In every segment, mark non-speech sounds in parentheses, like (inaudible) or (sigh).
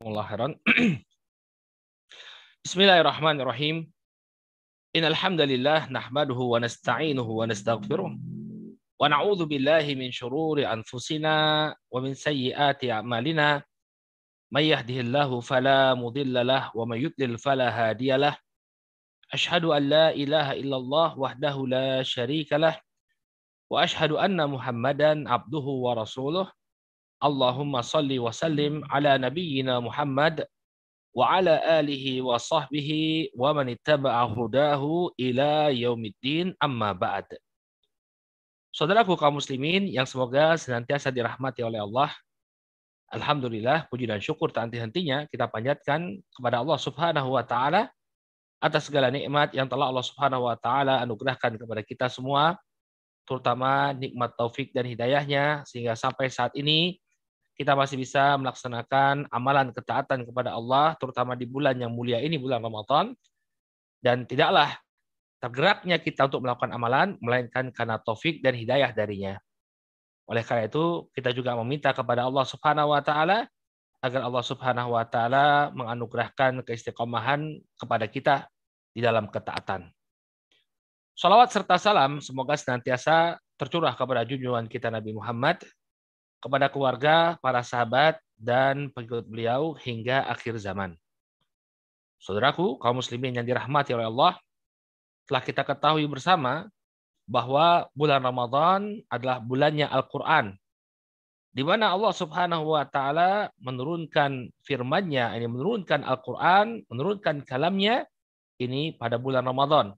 Allah khairan. (clears throat) Bismillahirrahmanirrahim. Innal hamdalillah nahmaduhu wa nasta'inuhu wa nastaghfiruh. Wa na'udzu billahi min shururi anfusina wa min sayyiati a'malina. May yahdihillahu fala mudilla lah wa may yudlil fala hadiya. Ashhadu an la ilaha illallah wahdahu la syarika. Wa ashhadu anna Muhammadan abduhu wa rasuluh. Allahumma salli wa sallim ala nabiyyina Muhammad wa ala alihi wa sahbihi wa man ittaba'a hudahu ila yaumiddin amma ba'd. Saudaraku kaum muslimin yang semoga senantiasa dirahmati oleh Allah. Alhamdulillah, puji dan syukur tak henti-hentinya kita panjatkan kepada Allah Subhanahu wa taala atas segala nikmat yang telah Allah Subhanahu wa taala anugerahkan kepada kita semua, terutama nikmat taufik dan hidayahnya sehingga sampai saat ini kita masih bisa melaksanakan amalan ketaatan kepada Allah, terutama di bulan yang mulia ini, bulan Ramadan. Dan tidaklah tergeraknya kita untuk melakukan amalan, melainkan karena taufik dan hidayah darinya. Oleh karena itu, kita juga meminta kepada Allah Subhanahu wa taala agar Allah Subhanahu wa taala menganugerahkan keistiqomahan kepada kita di dalam ketaatan. Salawat serta salam semoga senantiasa tercurah kepada junjungan kita Nabi Muhammad kepada keluarga, para sahabat, dan pengikut beliau hingga akhir zaman. Saudaraku, kaum muslimin yang dirahmati oleh Allah, telah kita ketahui bersama bahwa bulan Ramadan adalah bulannya Al-Quran. Di mana Allah subhanahu wa ta'ala menurunkan firmannya, ini menurunkan Al-Quran, menurunkan kalamnya, ini pada bulan Ramadan.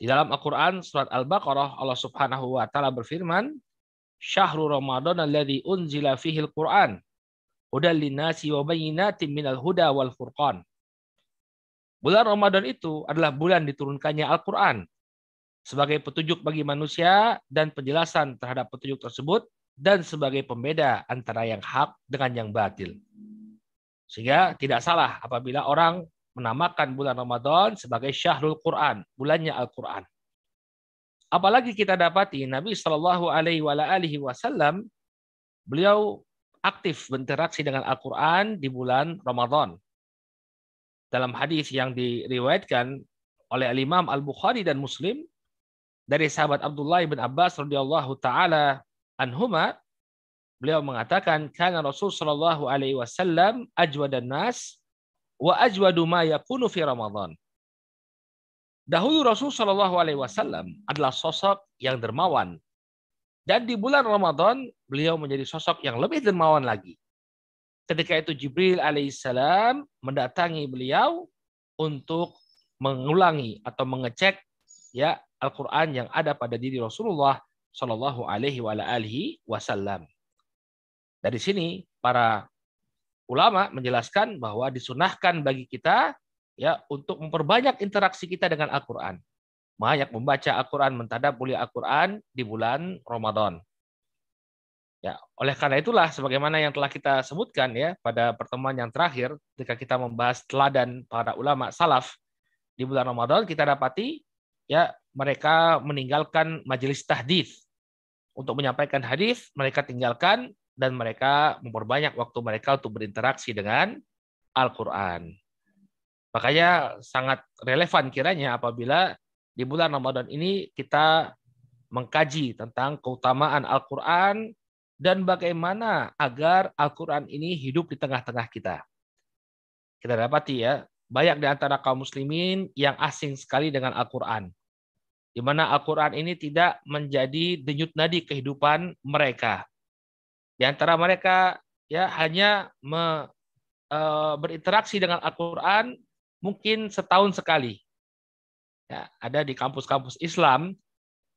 Di dalam Al-Quran, surat Al-Baqarah, Allah subhanahu wa ta'ala berfirman, syahrul Ramadan alladzi unzila fihi al-Qur'an hudal linnasi wa bayyinatin minal huda wal furqan. Bulan Ramadan itu adalah bulan diturunkannya Al-Qur'an sebagai petunjuk bagi manusia dan penjelasan terhadap petunjuk tersebut dan sebagai pembeda antara yang hak dengan yang batil. Sehingga tidak salah apabila orang menamakan bulan Ramadan sebagai Syahrul Quran, bulannya Al-Quran. Apalagi kita dapati Nabi Shallallahu Alaihi Wasallam beliau aktif berinteraksi dengan Al-Quran di bulan Ramadan. Dalam hadis yang diriwayatkan oleh Imam Al Bukhari dan Muslim dari sahabat Abdullah bin Abbas radhiyallahu taala anhuma beliau mengatakan karena Rasul Shallallahu alaihi wasallam nas wa ajwadu ma yakunu fi Ramadan. Dahulu Rasul Shallallahu Alaihi Wasallam adalah sosok yang dermawan, dan di bulan Ramadan beliau menjadi sosok yang lebih dermawan lagi. Ketika itu Jibril alaihissalam mendatangi beliau untuk mengulangi atau mengecek ya Al-Quran yang ada pada diri Rasulullah Shallallahu Alaihi Wasallam. Dari sini para ulama menjelaskan bahwa disunahkan bagi kita ya untuk memperbanyak interaksi kita dengan Al-Qur'an. Banyak membaca Al-Qur'an, mentadabburi Al-Qur'an di bulan Ramadan. Ya, oleh karena itulah sebagaimana yang telah kita sebutkan ya pada pertemuan yang terakhir ketika kita membahas teladan para ulama salaf di bulan Ramadan kita dapati ya mereka meninggalkan majelis tahdits untuk menyampaikan hadis mereka tinggalkan dan mereka memperbanyak waktu mereka untuk berinteraksi dengan Al-Qur'an. Makanya sangat relevan kiranya apabila di bulan Ramadan ini kita mengkaji tentang keutamaan Al-Quran dan bagaimana agar Al-Quran ini hidup di tengah-tengah kita. Kita dapati ya, banyak di antara kaum muslimin yang asing sekali dengan Al-Quran. Di mana Al-Quran ini tidak menjadi denyut nadi kehidupan mereka. Di antara mereka ya hanya me, e, berinteraksi dengan Al-Quran mungkin setahun sekali. Ya, ada di kampus-kampus Islam,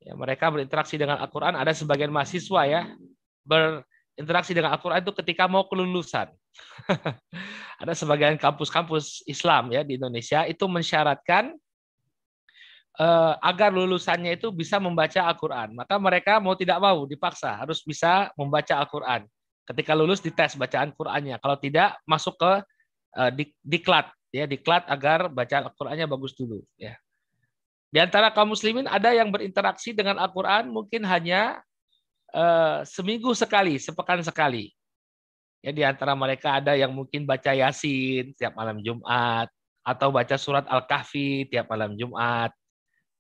ya, mereka berinteraksi dengan Al-Quran. Ada sebagian mahasiswa ya berinteraksi dengan Al-Quran itu ketika mau kelulusan. (laughs) ada sebagian kampus-kampus Islam ya di Indonesia itu mensyaratkan uh, agar lulusannya itu bisa membaca Al-Quran. Maka mereka mau tidak mau dipaksa harus bisa membaca Al-Quran. Ketika lulus dites bacaan Qurannya. Kalau tidak masuk ke uh, diklat ya diklat agar baca Al-Qur'annya bagus dulu ya. Di antara kaum muslimin ada yang berinteraksi dengan Al-Qur'an mungkin hanya uh, seminggu sekali, sepekan sekali. Ya di antara mereka ada yang mungkin baca Yasin tiap malam Jumat atau baca surat Al-Kahfi tiap malam Jumat.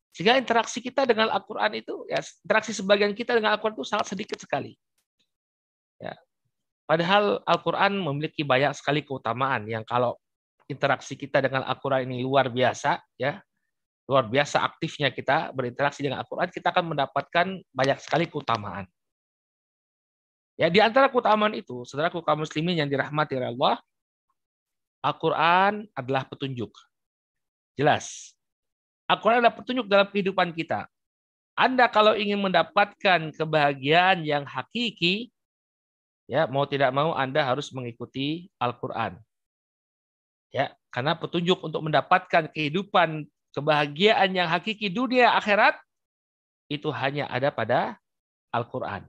Sehingga interaksi kita dengan Al-Qur'an itu ya interaksi sebagian kita dengan Al-Qur'an itu sangat sedikit sekali. Ya. Padahal Al-Qur'an memiliki banyak sekali keutamaan yang kalau interaksi kita dengan Al-Qur'an ini luar biasa ya. Luar biasa aktifnya kita berinteraksi dengan Al-Qur'an, kita akan mendapatkan banyak sekali keutamaan. Ya, di antara keutamaan itu, saudara kaum muslimin yang dirahmati oleh Allah, Al-Quran adalah petunjuk. Jelas. Al-Quran adalah petunjuk dalam kehidupan kita. Anda kalau ingin mendapatkan kebahagiaan yang hakiki, ya mau tidak mau Anda harus mengikuti Al-Quran. Ya, karena petunjuk untuk mendapatkan kehidupan kebahagiaan yang hakiki dunia akhirat itu hanya ada pada Al-Quran.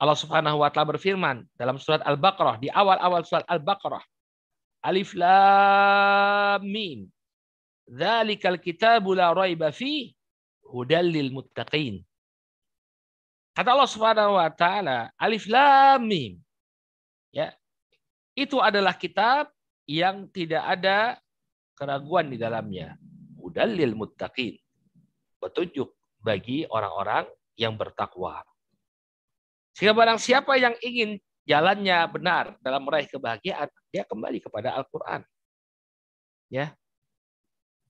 Allah Subhanahu wa taala berfirman dalam surat Al-Baqarah di awal-awal surat Al-Baqarah. Alif Lam Mim. Dzalikal kitabu la raiba fi hudal lil muttaqin. Kata Allah Subhanahu wa taala, Alif Lam Mim. Ya. Itu adalah kitab yang tidak ada keraguan di dalamnya. Hudal lil muttaqin. Petunjuk bagi orang-orang yang bertakwa. Sehingga barang siapa yang ingin jalannya benar dalam meraih kebahagiaan, dia kembali kepada Al-Quran. Ya.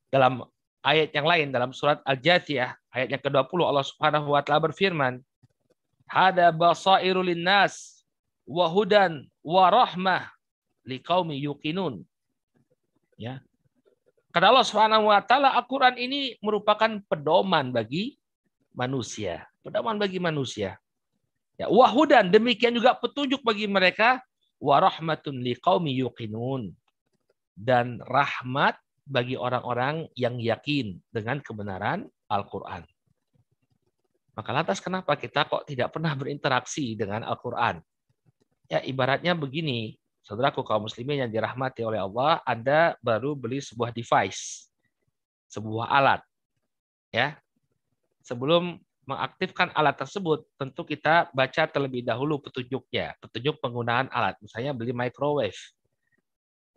Dalam ayat yang lain, dalam surat Al-Jathiyah, ayat yang ke-20, Allah subhanahu wa ta'ala berfirman, Hada basairu linnas, wa hudan, wa rahmah, liqaumi yuqinun. Ya. Kata Allah Subhanahu wa taala Al-Qur'an ini merupakan pedoman bagi manusia, pedoman bagi manusia. Ya, wahudan demikian juga petunjuk bagi mereka warahmatun liqaumi yuqinun dan rahmat bagi orang-orang yang yakin dengan kebenaran Al-Qur'an. Maka lantas kenapa kita kok tidak pernah berinteraksi dengan Al-Qur'an? Ya ibaratnya begini, saudaraku kaum muslimin yang dirahmati oleh Allah, Anda baru beli sebuah device, sebuah alat. Ya. Sebelum mengaktifkan alat tersebut, tentu kita baca terlebih dahulu petunjuknya, petunjuk penggunaan alat. Misalnya beli microwave.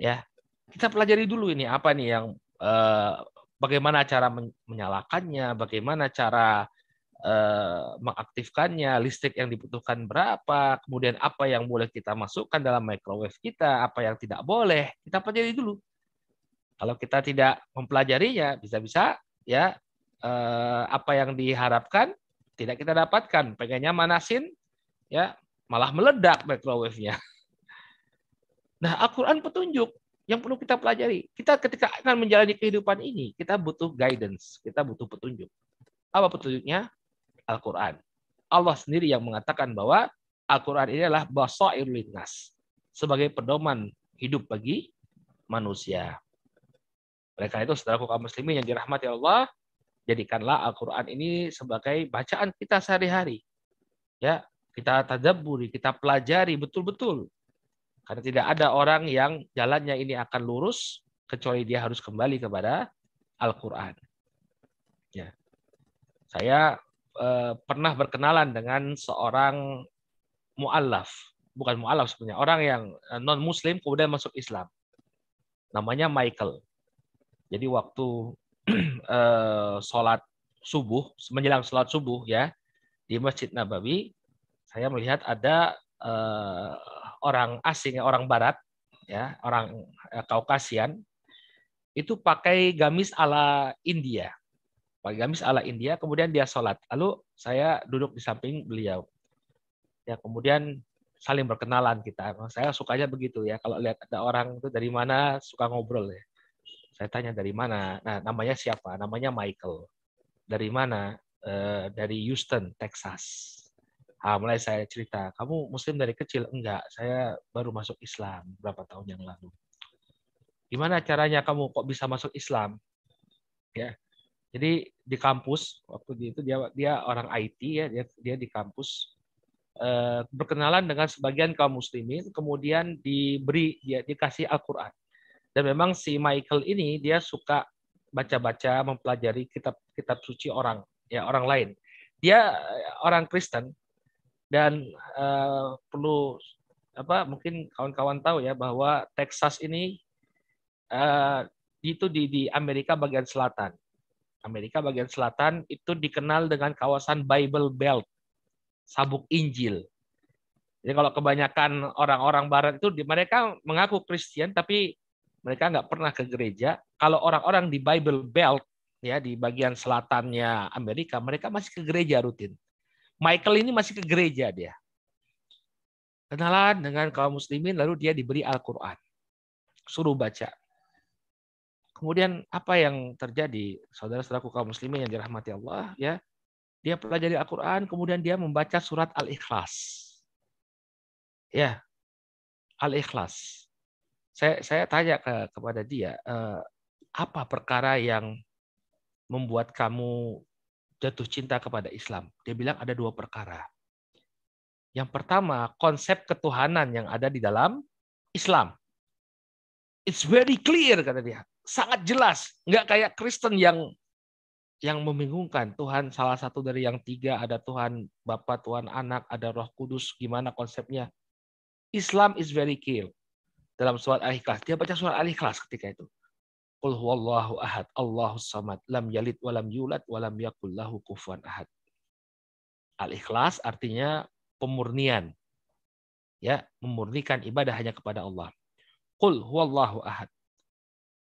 Ya. Kita pelajari dulu ini apa nih yang eh, bagaimana cara menyalakannya, bagaimana cara eh, mengaktifkannya, listrik yang dibutuhkan berapa, kemudian apa yang boleh kita masukkan dalam microwave kita, apa yang tidak boleh. Kita pelajari dulu. Kalau kita tidak mempelajarinya, bisa-bisa ya eh, apa yang diharapkan tidak kita dapatkan. Pengennya manasin, ya malah meledak microwave-nya. (laughs) Nah, Al-Quran petunjuk yang perlu kita pelajari. Kita ketika akan menjalani kehidupan ini, kita butuh guidance, kita butuh petunjuk. Apa petunjuknya? Al-Quran. Allah sendiri yang mengatakan bahwa Al-Quran ini adalah basair linnas. Sebagai pedoman hidup bagi manusia. Mereka itu saudara kaum muslimin yang dirahmati Allah, jadikanlah Al-Quran ini sebagai bacaan kita sehari-hari. Ya, kita tadabburi, kita pelajari betul-betul. Karena tidak ada orang yang jalannya ini akan lurus kecuali dia harus kembali kepada Al-Quran. Ya. Saya eh, pernah berkenalan dengan seorang mu'allaf. Bukan mu'allaf sebenarnya. Orang yang eh, non-muslim kemudian masuk Islam. Namanya Michael. Jadi waktu uh, (clears throat) sholat subuh, menjelang sholat subuh ya di Masjid Nabawi, saya melihat ada uh, orang asing, orang Barat, ya orang uh, Kaukasian, itu pakai gamis ala India, pakai gamis ala India, kemudian dia sholat. Lalu saya duduk di samping beliau. Ya kemudian saling berkenalan kita. Saya sukanya begitu ya. Kalau lihat ada orang itu dari mana suka ngobrol ya. Saya tanya dari mana? Nah, namanya siapa? Namanya Michael. Dari mana? E, dari Houston, Texas. Ah, mulai saya cerita, kamu muslim dari kecil? Enggak, saya baru masuk Islam berapa tahun yang lalu. Gimana caranya kamu kok bisa masuk Islam? Ya. Jadi di kampus waktu itu dia dia orang IT ya, dia dia di kampus eh, berkenalan dengan sebagian kaum muslimin, kemudian diberi dia dikasih Al-Qur'an. Dan memang si Michael ini dia suka baca-baca, mempelajari kitab-kitab suci orang, ya orang lain. Dia eh, orang Kristen dan uh, perlu apa mungkin kawan-kawan tahu ya bahwa Texas ini uh, itu di di Amerika bagian selatan. Amerika bagian selatan itu dikenal dengan kawasan Bible Belt, sabuk Injil. Jadi kalau kebanyakan orang-orang Barat itu mereka mengaku Kristen tapi mereka nggak pernah ke gereja. Kalau orang-orang di Bible Belt ya di bagian selatannya Amerika mereka masih ke gereja rutin. Michael ini masih ke gereja dia. Kenalan dengan kaum muslimin lalu dia diberi Al-Qur'an. Suruh baca. Kemudian apa yang terjadi? Saudara-saudaraku kaum muslimin yang dirahmati Allah ya. Dia pelajari Al-Qur'an kemudian dia membaca surat Al-Ikhlas. Ya. Al-Ikhlas. Saya saya tanya ke kepada dia, eh, apa perkara yang membuat kamu jatuh cinta kepada Islam? Dia bilang ada dua perkara. Yang pertama, konsep ketuhanan yang ada di dalam Islam. It's very clear kata dia sangat jelas, nggak kayak Kristen yang yang membingungkan. Tuhan salah satu dari yang tiga, ada Tuhan Bapa, Tuhan Anak, ada Roh Kudus, gimana konsepnya? Islam is very clear. Dalam surat Al-Ikhlas, dia baca surat Al-Ikhlas ketika itu. Qul huwallahu ahad, Allahu samad, lam yalid walam yulad walam yakul lahu kufuwan ahad. Al-Ikhlas artinya pemurnian. Ya, memurnikan ibadah hanya kepada Allah. Qul huwallahu ahad.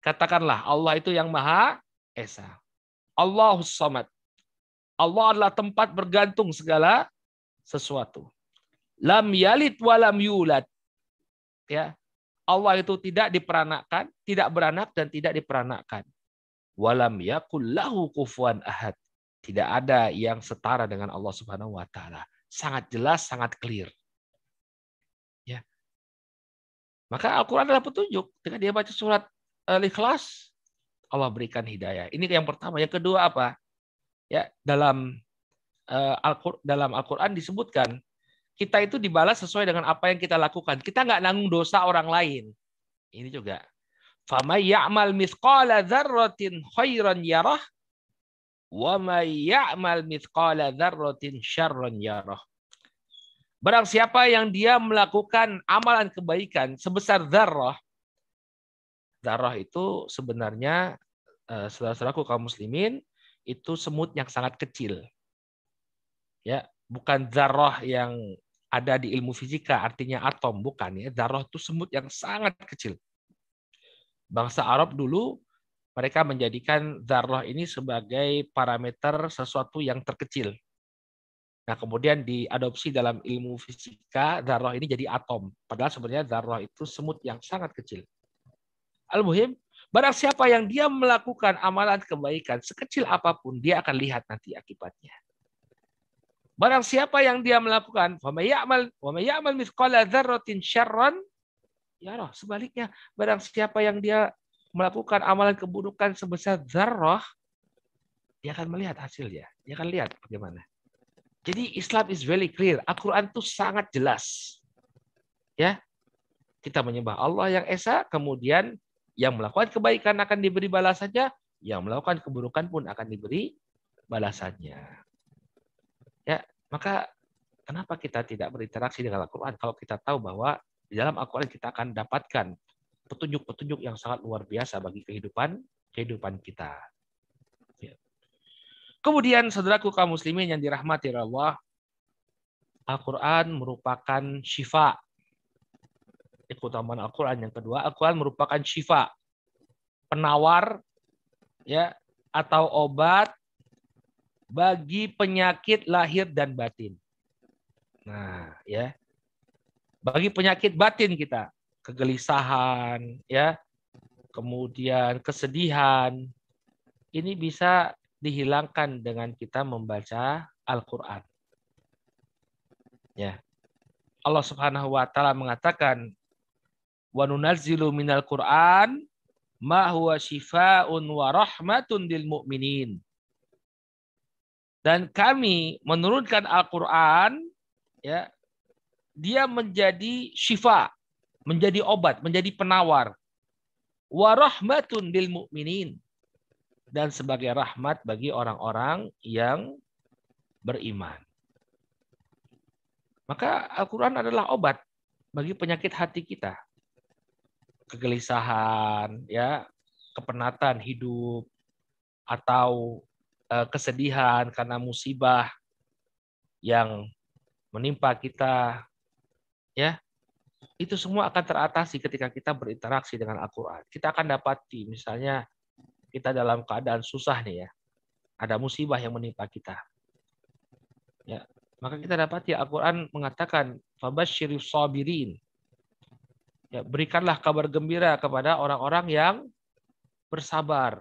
Katakanlah Allah itu yang Maha Esa. Allahus Samad. Allah adalah tempat bergantung segala sesuatu. Lam yalid walam yulad. Ya. Allah itu tidak diperanakan, tidak beranak dan tidak diperanakan. Walam yakul lahu kufuan ahad. Tidak ada yang setara dengan Allah Subhanahu wa taala. Sangat jelas, sangat clear. Ya. Maka Al-Qur'an adalah petunjuk. Ketika dia baca surat ikhlas Allah berikan hidayah. Ini yang pertama. Yang kedua apa? Ya, dalam eh, dalam Al-Qur'an disebutkan kita itu dibalas sesuai dengan apa yang kita lakukan. Kita nggak nanggung dosa orang lain. Ini juga. Fama ya'mal khairan yarah ya'mal. Barang siapa yang dia melakukan amalan kebaikan sebesar zarrah, Darah itu sebenarnya eh, saudara-saudaraku kaum muslimin itu semut yang sangat kecil. Ya, bukan zarah yang ada di ilmu fisika artinya atom bukan ya. Zarah itu semut yang sangat kecil. Bangsa Arab dulu mereka menjadikan zarah ini sebagai parameter sesuatu yang terkecil. Nah, kemudian diadopsi dalam ilmu fisika, zarah ini jadi atom. Padahal sebenarnya zarah itu semut yang sangat kecil. Al-Muhim, barang siapa yang dia melakukan amalan kebaikan sekecil apapun, dia akan lihat nanti akibatnya. Barang siapa yang dia melakukan, وَمَيَعْمَلْ وَمَيَعْمَلْ مِثْقَالَ ذَرَّةٍ شَرًّا Ya roh, sebaliknya, barang siapa yang dia melakukan amalan keburukan sebesar zarrah, dia akan melihat hasilnya. Dia akan lihat bagaimana. Jadi Islam is very clear. Al-Quran itu sangat jelas. Ya, kita menyembah Allah yang esa, kemudian yang melakukan kebaikan akan diberi balasannya, yang melakukan keburukan pun akan diberi balasannya. Ya, maka kenapa kita tidak berinteraksi dengan Al-Quran kalau kita tahu bahwa di dalam Al-Quran kita akan dapatkan petunjuk-petunjuk yang sangat luar biasa bagi kehidupan kehidupan kita. Ya. Kemudian saudaraku kaum muslimin yang dirahmati Allah, Al-Quran merupakan syifa keutamaan Al-Quran. Yang kedua, Al-Quran merupakan syifa, penawar ya atau obat bagi penyakit lahir dan batin. Nah, ya. Bagi penyakit batin kita, kegelisahan, ya, kemudian kesedihan, ini bisa dihilangkan dengan kita membaca Al-Qur'an. Ya. Allah Subhanahu wa taala mengatakan wa nunazzilu minal Qur'an ma huwa shifaa'un wa rahmatun lil mu'minin. Dan kami menurunkan Al-Qur'an ya dia menjadi syifa, menjadi obat, menjadi penawar. Wa rahmatun lil mu'minin dan sebagai rahmat bagi orang-orang yang beriman. Maka Al-Quran adalah obat bagi penyakit hati kita. Kegelisahan, ya, kepenatan hidup atau uh, kesedihan karena musibah yang menimpa kita, ya, itu semua akan teratasi ketika kita berinteraksi dengan Al-Quran. Kita akan dapati, misalnya kita dalam keadaan susah nih ya, ada musibah yang menimpa kita. Ya, maka kita dapati Al-Quran mengatakan, Fabashirif sabirin. Ya, berikanlah kabar gembira kepada orang-orang yang bersabar.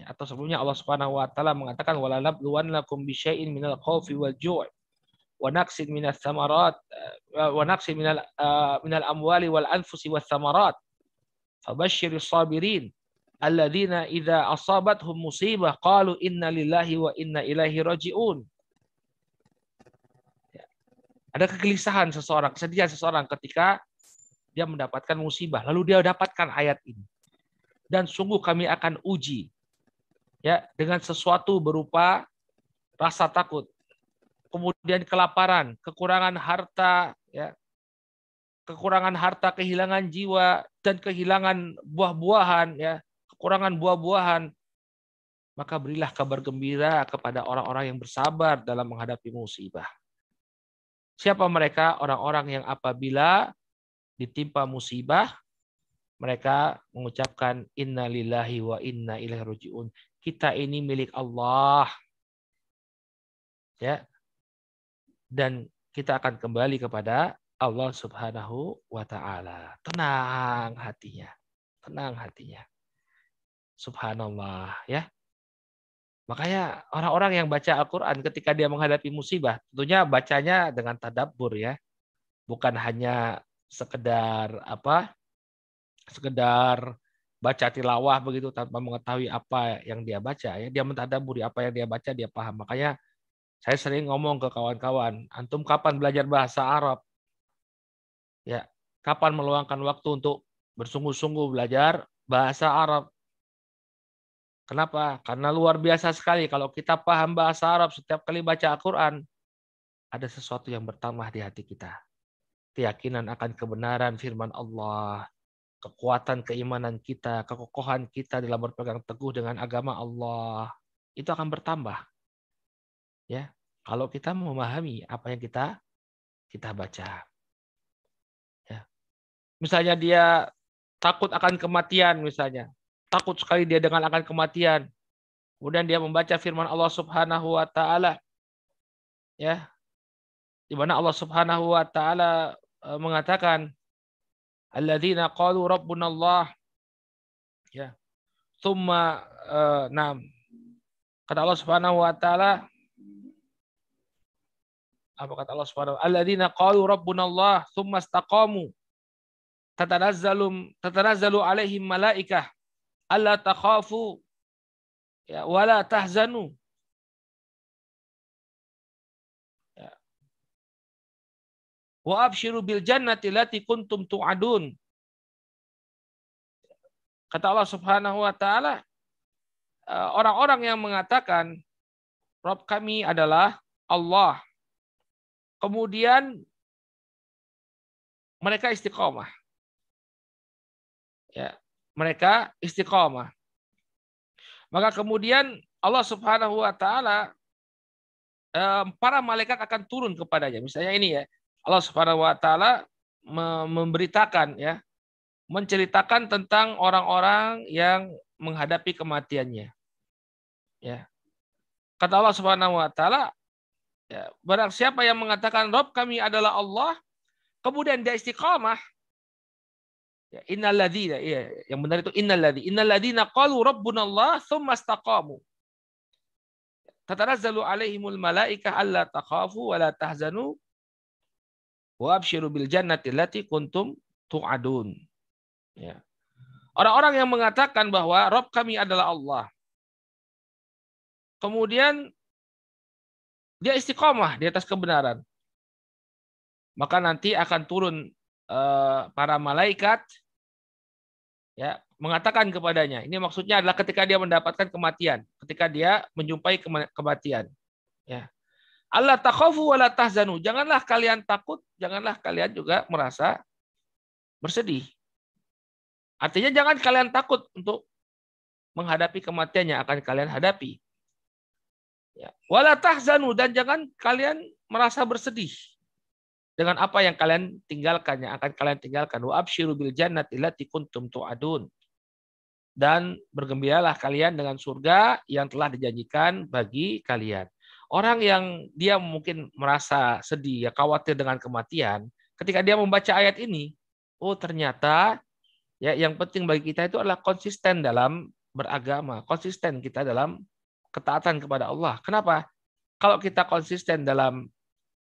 Ya, atau sebelumnya Allah Subhanahu wa taala mengatakan walanabluwannakum bisyai'in minal khaufi wal ju' wa naqsin minas samarat wa naqsin minal uh, minal amwali wal anfusi was samarat fabashshiris sabirin alladzina idza asabathum musibah qalu inna lillahi wa inna ilaihi rajiun ya. ada kegelisahan seseorang kesedihan seseorang ketika dia mendapatkan musibah lalu dia dapatkan ayat ini dan sungguh kami akan uji ya dengan sesuatu berupa rasa takut, kemudian kelaparan, kekurangan harta, ya, kekurangan harta, kehilangan jiwa dan kehilangan buah-buahan, ya, kekurangan buah-buahan. Maka berilah kabar gembira kepada orang-orang yang bersabar dalam menghadapi musibah. Siapa mereka? Orang-orang yang apabila ditimpa musibah, mereka mengucapkan inna lillahi wa inna ilaihi rajiun kita ini milik Allah. Ya. Dan kita akan kembali kepada Allah Subhanahu wa taala. Tenang hatinya. Tenang hatinya. Subhanallah ya. Makanya orang-orang yang baca Al-Qur'an ketika dia menghadapi musibah, tentunya bacanya dengan tadabbur ya. Bukan hanya sekedar apa? sekedar baca tilawah begitu tanpa mengetahui apa yang dia baca ya. Dia mentadaburi apa yang dia baca dia paham. Makanya saya sering ngomong ke kawan-kawan antum kapan belajar bahasa Arab? Ya kapan meluangkan waktu untuk bersungguh-sungguh belajar bahasa Arab? Kenapa? Karena luar biasa sekali. Kalau kita paham bahasa Arab setiap kali baca Al-Qur'an ada sesuatu yang bertambah di hati kita keyakinan akan kebenaran firman Allah kekuatan keimanan kita, kekokohan kita dalam berpegang teguh dengan agama Allah itu akan bertambah. Ya, kalau kita memahami apa yang kita kita baca. Ya. Misalnya dia takut akan kematian misalnya. Takut sekali dia dengan akan kematian. Kemudian dia membaca firman Allah Subhanahu wa taala. Ya. Di mana Allah Subhanahu wa taala mengatakan alladzina qalu rabbuna Allah. Ya. Thumma uh, nah kata Allah Subhanahu wa taala apa kata Allah Subhanahu alladzina qalu rabbuna Allah thumma istaqamu. Tatanazzalu tatanazzalu alaihim malaikah alla takhafu. Ya wala tahzanu Wa abshiru bil jannati lati kuntum tu'adun. Kata Allah Subhanahu wa taala, eh, orang-orang yang mengatakan Rob kami adalah Allah. Kemudian mereka istiqomah. Ya, mereka istiqomah. Maka kemudian Allah Subhanahu wa taala eh, para malaikat akan turun kepadanya. Misalnya ini ya, Allah Subhanahu wa taala memberitakan ya, menceritakan tentang orang-orang yang menghadapi kematiannya. Ya. Kata Allah Subhanahu wa taala, ya, barang siapa yang mengatakan Rob kami adalah Allah, kemudian dia istiqamah, ya, innalladzina, ya, yang benar itu innalladzi, innalladzina qalu rabbuna Allah tsumma istaqamu. Tatanazzalu alaihimul malaika alla takhafu wa la tahzanu Wa bil jannati allati kuntum tu'adun. Ya. Orang-orang yang mengatakan bahwa Rob kami adalah Allah. Kemudian dia istiqomah di atas kebenaran. Maka nanti akan turun uh, para malaikat ya mengatakan kepadanya. Ini maksudnya adalah ketika dia mendapatkan kematian, ketika dia menjumpai kematian. Ya. Allah takhafu wa la tahzanu. Janganlah kalian takut, janganlah kalian juga merasa bersedih. Artinya jangan kalian takut untuk menghadapi kematian yang akan kalian hadapi. Ya. Wala tahzanu dan jangan kalian merasa bersedih dengan apa yang kalian tinggalkan yang akan kalian tinggalkan. Wa absyiru bil jannati allati kuntum tu'adun. Dan bergembiralah kalian dengan surga yang telah dijanjikan bagi kalian. Orang yang dia mungkin merasa sedih, ya khawatir dengan kematian, ketika dia membaca ayat ini, oh ternyata ya yang penting bagi kita itu adalah konsisten dalam beragama, konsisten kita dalam ketaatan kepada Allah. Kenapa? Kalau kita konsisten dalam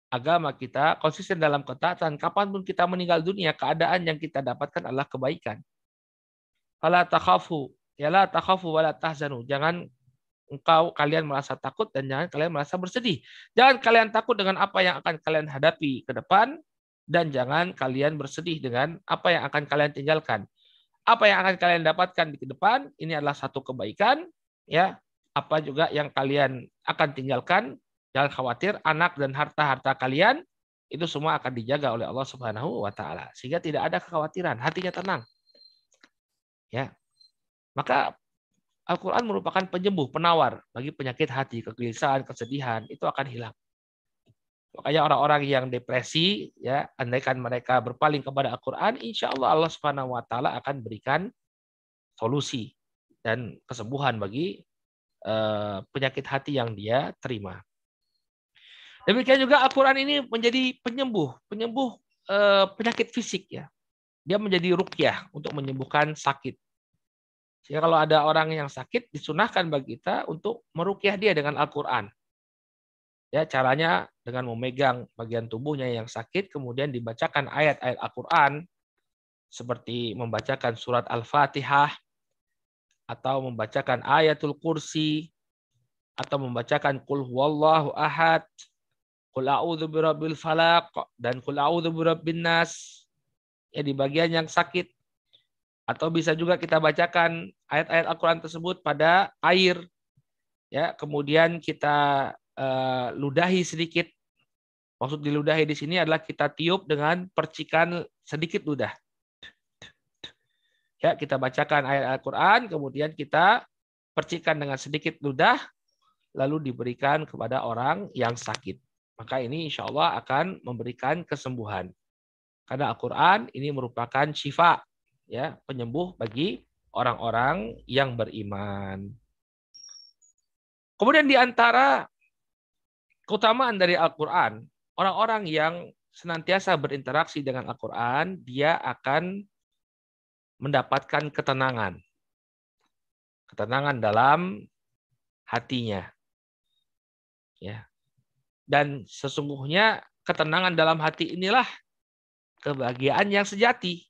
agama kita, konsisten dalam ketaatan, kapan pun kita meninggal dunia, keadaan yang kita dapatkan adalah kebaikan. Fala takhafu, ya la takhafu wala tahzanu. Jangan engkau kalian merasa takut dan jangan kalian merasa bersedih. Jangan kalian takut dengan apa yang akan kalian hadapi ke depan dan jangan kalian bersedih dengan apa yang akan kalian tinggalkan. Apa yang akan kalian dapatkan di depan ini adalah satu kebaikan ya. Apa juga yang kalian akan tinggalkan Jangan khawatir anak dan harta-harta kalian itu semua akan dijaga oleh Allah Subhanahu wa taala sehingga tidak ada kekhawatiran, hatinya tenang. Ya. Maka Al-Qur'an merupakan penyembuh, penawar bagi penyakit hati, kegelisahan, kesedihan, itu akan hilang. Makanya orang-orang yang depresi, ya, andaikan mereka berpaling kepada Al-Quran, insya Allah Allah Subhanahu Wa Taala akan berikan solusi dan kesembuhan bagi uh, penyakit hati yang dia terima. Demikian juga Al-Quran ini menjadi penyembuh, penyembuh eh, penyakit fisik ya. Dia menjadi rukyah untuk menyembuhkan sakit. Sehingga kalau ada orang yang sakit, disunahkan bagi kita untuk merukyah dia dengan Al-Quran. Ya, caranya dengan memegang bagian tubuhnya yang sakit, kemudian dibacakan ayat-ayat Al-Quran, seperti membacakan surat Al-Fatihah, atau membacakan ayatul kursi, atau membacakan kul huwallahu ahad, Qul a'udzu birabbil falaq dan qul a'udzu birabbin. Ya di bagian yang sakit. Atau bisa juga kita bacakan ayat-ayat Al-Qur'an tersebut pada air. Ya, kemudian kita uh, ludahi sedikit. Maksud diludahi di sini adalah kita tiup dengan percikan sedikit ludah. Ya, kita bacakan ayat Al-Qur'an, kemudian kita percikan dengan sedikit ludah lalu diberikan kepada orang yang sakit maka ini insya Allah akan memberikan kesembuhan. Karena Al-Quran ini merupakan syifa, ya penyembuh bagi orang-orang yang beriman. Kemudian di antara keutamaan dari Al-Quran, orang-orang yang senantiasa berinteraksi dengan Al-Quran, dia akan mendapatkan ketenangan. Ketenangan dalam hatinya. Ya. Dan sesungguhnya ketenangan dalam hati inilah kebahagiaan yang sejati.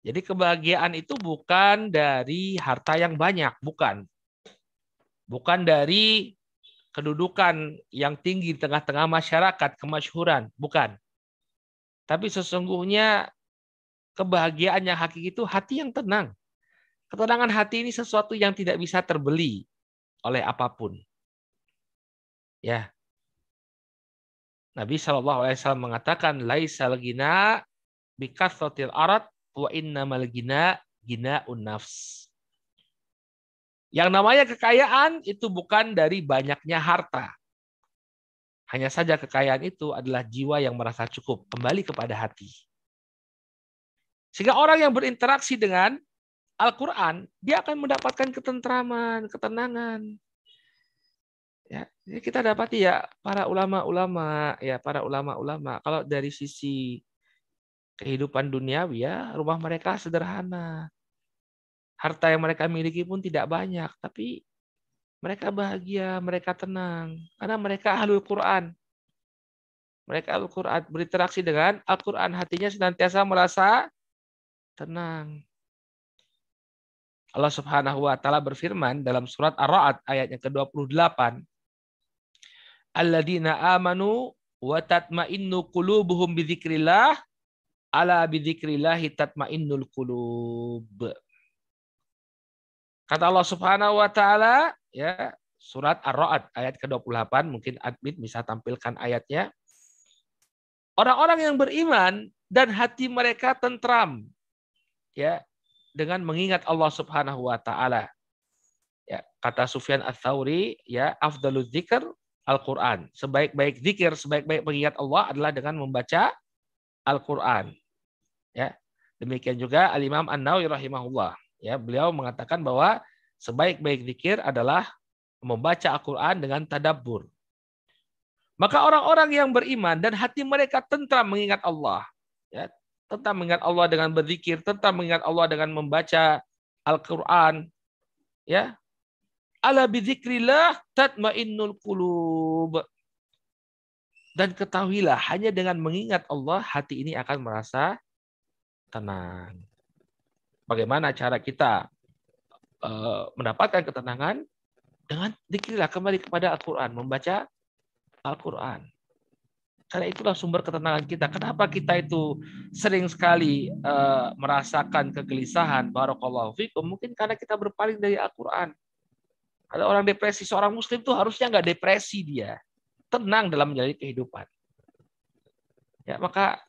Jadi kebahagiaan itu bukan dari harta yang banyak, bukan. Bukan dari kedudukan yang tinggi di tengah-tengah masyarakat, kemasyhuran, bukan. Tapi sesungguhnya kebahagiaan yang hakiki itu hati yang tenang. Ketenangan hati ini sesuatu yang tidak bisa terbeli oleh apa pun. Ya, Nabi Shallallahu Alaihi Wasallam mengatakan laisal gina bikathotil arat wa innamal gina gina nafs. Yang namanya kekayaan itu bukan dari banyaknya harta. Hanya saja kekayaan itu adalah jiwa yang merasa cukup, kembali kepada hati. Sehingga orang yang berinteraksi dengan Al-Quran, dia akan mendapatkan ketentraman, ketenangan. Ya, kita dapati ya para ulama-ulama ya para ulama-ulama kalau dari sisi kehidupan duniawi ya rumah mereka sederhana. Harta yang mereka miliki pun tidak banyak, tapi mereka bahagia, mereka tenang karena mereka ahlul Quran. Mereka Al-Quran berinteraksi dengan Al-Quran hatinya senantiasa merasa tenang. Allah Subhanahu wa taala berfirman dalam surat Ar-Ra'd ayat yang ke-28 alladzina amanu wa tatma'innu qulubuhum bidzikrillah ala bidzikrillah tatma'innul qulub. Kata Allah Subhanahu wa taala, ya, surat Ar-Ra'd ayat ke-28 mungkin admin bisa tampilkan ayatnya. Orang-orang yang beriman dan hati mereka tentram ya dengan mengingat Allah Subhanahu wa taala. Ya, kata Sufyan Ats-Tsauri ya afdalul dzikr Al-Qur'an. Sebaik-baik zikir, sebaik-baik mengingat Allah adalah dengan membaca Al-Qur'an. Ya. Demikian juga Al-Imam An-Nawawi rahimahullah. Ya, beliau mengatakan bahwa sebaik-baik zikir adalah membaca Al-Qur'an dengan tadabbur. Maka orang-orang yang beriman dan hati mereka tentram mengingat Allah, ya, tentang mengingat Allah dengan berzikir, tentang mengingat Allah dengan membaca Al-Qur'an, ya. Ala bidzikrillah tatmainnul qulub. Dan ketahuilah hanya dengan mengingat Allah hati ini akan merasa tenang. Bagaimana cara kita uh, mendapatkan ketenangan? Dengan dikirilah kembali kepada Al-Quran, membaca Al-Quran. Karena itulah sumber ketenangan kita. Kenapa kita itu sering sekali uh, merasakan kegelisahan, barakallahu fikum, mungkin karena kita berpaling dari Al-Quran. Ada orang depresi, seorang muslim itu harusnya nggak depresi dia. Tenang dalam menjalani kehidupan. Ya, maka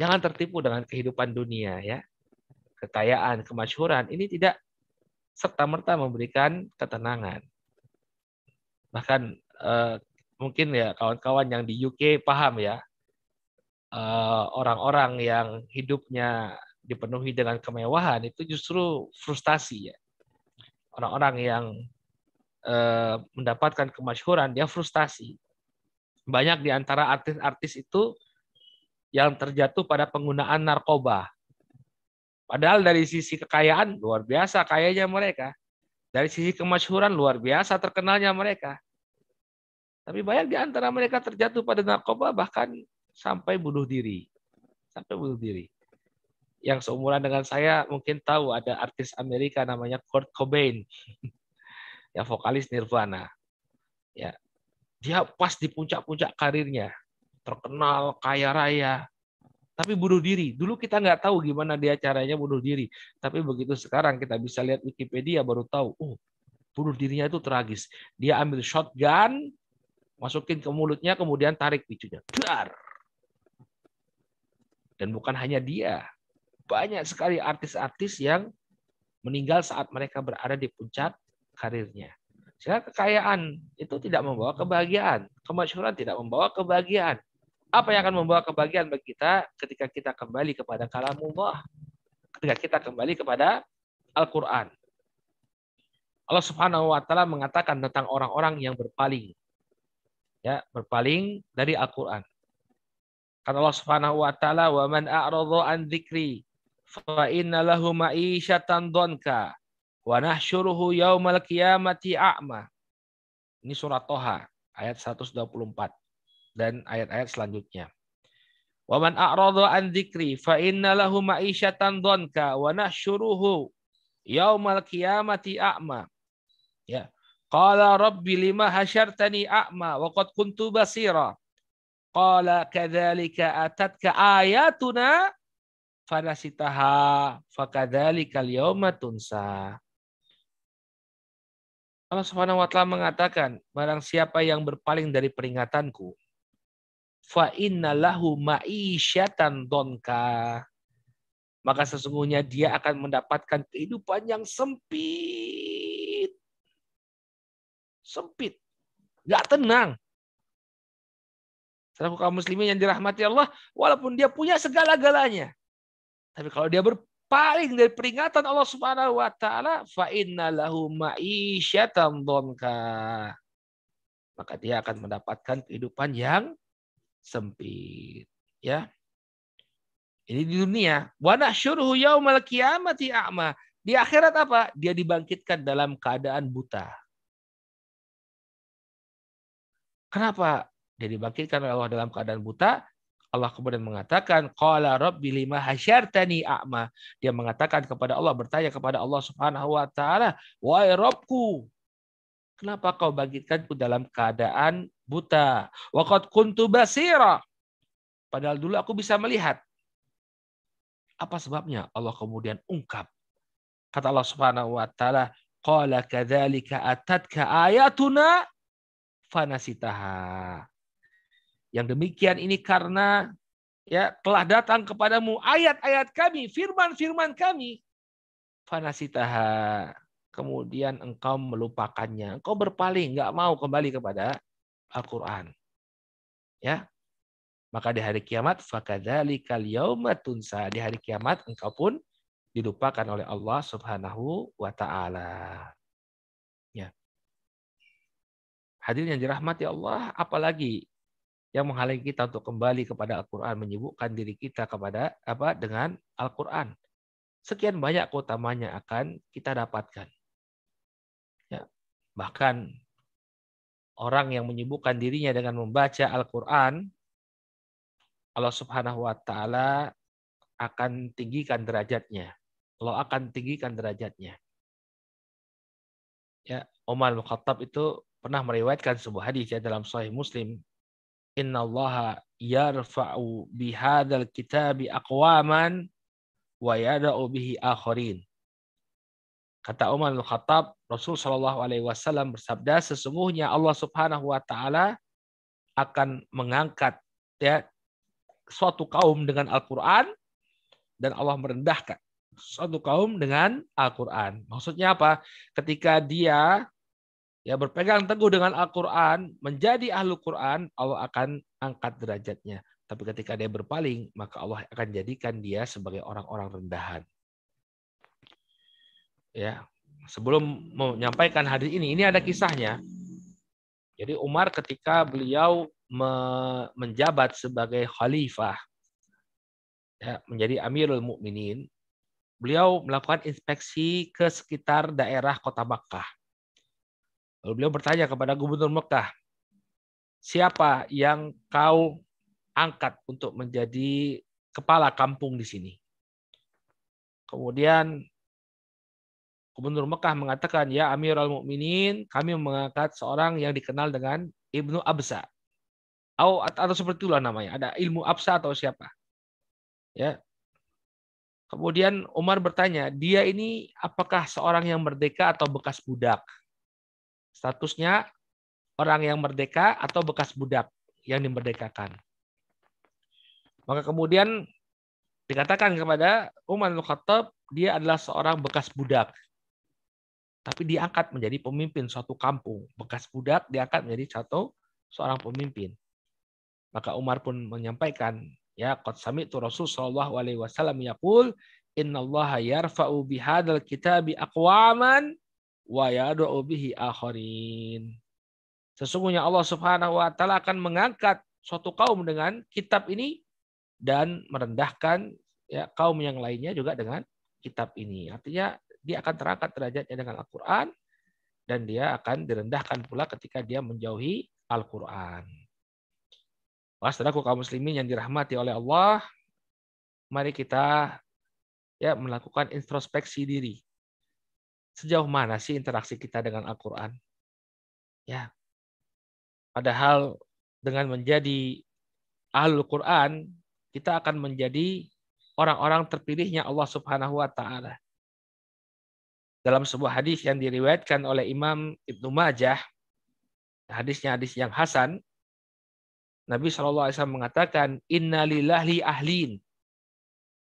Jangan tertipu dengan kehidupan dunia ya. Kekayaan, kemasyhuran ini tidak serta-merta memberikan ketenangan. Bahkan eh, mungkin ya kawan-kawan yang di UK paham ya. Eh, orang-orang yang hidupnya dipenuhi dengan kemewahan itu justru frustasi ya. Orang-orang yang eh, mendapatkan kemasyhuran dia frustasi. Banyak di antara artis-artis itu yang terjatuh pada penggunaan narkoba. Padahal dari sisi kekayaan luar biasa kayanya mereka. Dari sisi kemasyhuran luar biasa terkenalnya mereka. Tapi banyak di antara mereka terjatuh pada narkoba bahkan sampai bunuh diri. Sampai bunuh diri. Yang seumuran dengan saya mungkin tahu ada artis Amerika namanya Kurt Cobain. (laughs) yang vokalis Nirvana. Ya. Dia pas di puncak-puncak karirnya terkenal, kaya raya, tapi bunuh diri. Dulu kita nggak tahu gimana dia caranya bunuh diri. Tapi begitu sekarang kita bisa lihat Wikipedia baru tahu, oh bunuh dirinya itu tragis. Dia ambil shotgun, masukin ke mulutnya, kemudian tarik picunya. Dar. Dan bukan hanya dia. Banyak sekali artis-artis yang meninggal saat mereka berada di puncak karirnya. Sehingga kekayaan itu tidak membawa kebahagiaan. Kemasyhuran tidak membawa kebahagiaan. Apa yang akan membawa kebahagiaan bagi kita ketika kita kembali kepada kalamullah? Ketika kita kembali kepada Al-Quran. Allah Subhanahu wa taala mengatakan tentang orang-orang yang berpaling. Ya, berpaling dari Al-Qur'an. Kata Allah Subhanahu wa taala, "Wa man a'radha an dzikri fa inna lahu ma'isyatan dhanka wa nahsyuruhu yaumal qiyamati a'ma." Ini surat Toha ayat 124 dan ayat-ayat selanjutnya. Wa man a'radha an dzikri fa inna lahu ma'isyatan dhanka wa nahsyuruhu yaumal qiyamati a'ma. Ya. Qala rabbi lima hasyartani a'ma wa qad kuntu basira. Qala kadzalika atatka ayatuna fanasitaha fakadzalika al-yauma tunsa. Allah Subhanahu wa taala mengatakan, barang siapa yang berpaling dari peringatanku, fa inna lahu ma'isyatan donka. Maka sesungguhnya dia akan mendapatkan kehidupan yang sempit. Sempit. Gak tenang. Selaku kaum muslimin yang dirahmati Allah, walaupun dia punya segala-galanya. Tapi kalau dia berpaling dari peringatan Allah Subhanahu wa taala, fa inna lahu ma'isyatan donka. Maka dia akan mendapatkan kehidupan yang sempit. Ya. Ini di dunia. Wa nahsyuruhu yaumal qiyamati a'ma. Di akhirat apa? Dia dibangkitkan dalam keadaan buta. Kenapa dia dibangkitkan oleh Allah dalam keadaan buta? Allah kemudian mengatakan, Qala Rabbi lima hasyartani a'ma. Dia mengatakan kepada Allah, bertanya kepada Allah subhanahu wa ta'ala, Wahai Robku, kenapa kau bangkitkanku dalam keadaan buta. Waqad kuntu basira. Padahal dulu aku bisa melihat. Apa sebabnya? Allah kemudian ungkap. Kata Allah Subhanahu wa taala, Qala kadzalika atatka ayatuna fanasitaha. Yang demikian ini karena ya telah datang kepadamu ayat-ayat kami, firman-firman kami. Fanasitaha. Kemudian engkau melupakannya. Engkau berpaling, nggak mau kembali kepada Al-Quran. Ya, maka di hari kiamat fakadzalikal yauma tunsa. Di hari kiamat engkau pun dilupakan oleh Allah Subhanahu wa taala. Ya. Hadirin yang dirahmati Allah, apalagi yang menghalangi kita untuk kembali kepada Al-Qur'an, menyibukkan diri kita kepada apa dengan Al-Qur'an. Sekian banyak keutamanya akan kita dapatkan. Ya. Bahkan orang yang menyibukkan dirinya dengan membaca Al-Qur'an, Allah Subhanahu wa taala akan tinggikan derajatnya. Allah akan tinggikan derajatnya. Ya, Umar bin Khattab itu pernah meriwayatkan sebuah hadis ya dalam Sahih Muslim. Inna Allah yarfa'u bihadzal kitabi aqwaman wa yada'u bihi akharin. Kata Umar bin Khattab, Rasul Shallallahu Alaihi Wasallam bersabda, sesungguhnya Allah Subhanahu Wa Taala akan mengangkat ya suatu kaum dengan Al-Quran dan Allah merendahkan suatu kaum dengan Al-Quran. Maksudnya apa? Ketika dia ya berpegang teguh dengan Al-Quran, menjadi ahlu Quran, Allah akan angkat derajatnya. Tapi ketika dia berpaling, maka Allah akan jadikan dia sebagai orang-orang rendahan. Ya, sebelum menyampaikan hadis ini, ini ada kisahnya. Jadi Umar ketika beliau menjabat sebagai khalifah, ya, menjadi Amirul Mukminin, beliau melakukan inspeksi ke sekitar daerah kota Makkah. Lalu beliau bertanya kepada gubernur Mekah, siapa yang kau angkat untuk menjadi kepala kampung di sini? Kemudian gubernur Mekah mengatakan, ya Amirul Mukminin, kami mengangkat seorang yang dikenal dengan Ibnu Absa. Atau, atau seperti itulah namanya. Ada ilmu Absa atau siapa? Ya, Kemudian Umar bertanya, dia ini apakah seorang yang merdeka atau bekas budak? Statusnya orang yang merdeka atau bekas budak yang dimerdekakan. Maka kemudian dikatakan kepada Umar bin Khattab, dia adalah seorang bekas budak. Tapi diangkat menjadi pemimpin suatu kampung. Bekas budak diangkat menjadi satu seorang pemimpin. Maka Umar pun menyampaikan, Ya, qad sami'tu Rasul sallallahu alaihi wasallam yaqul innallaha yarfa'u bihadzal kitabi aqwaman wa yad'u bihi akharin. Sesungguhnya Allah Subhanahu wa taala akan mengangkat suatu kaum dengan kitab ini dan merendahkan ya kaum yang lainnya juga dengan kitab ini. Artinya dia akan terangkat derajatnya dengan Al-Qur'an dan dia akan direndahkan pula ketika dia menjauhi Al-Qur'an. Wah, kaum muslimin yang dirahmati oleh Allah, mari kita ya melakukan introspeksi diri. Sejauh mana sih interaksi kita dengan Al-Qur'an? Ya. Padahal dengan menjadi Ahlul Quran, kita akan menjadi orang-orang terpilihnya Allah Subhanahu wa taala. Dalam sebuah hadis yang diriwayatkan oleh Imam Ibnu Majah, hadisnya hadis yang hasan, Nabi SAW mengatakan, Inna lillahi ahlin.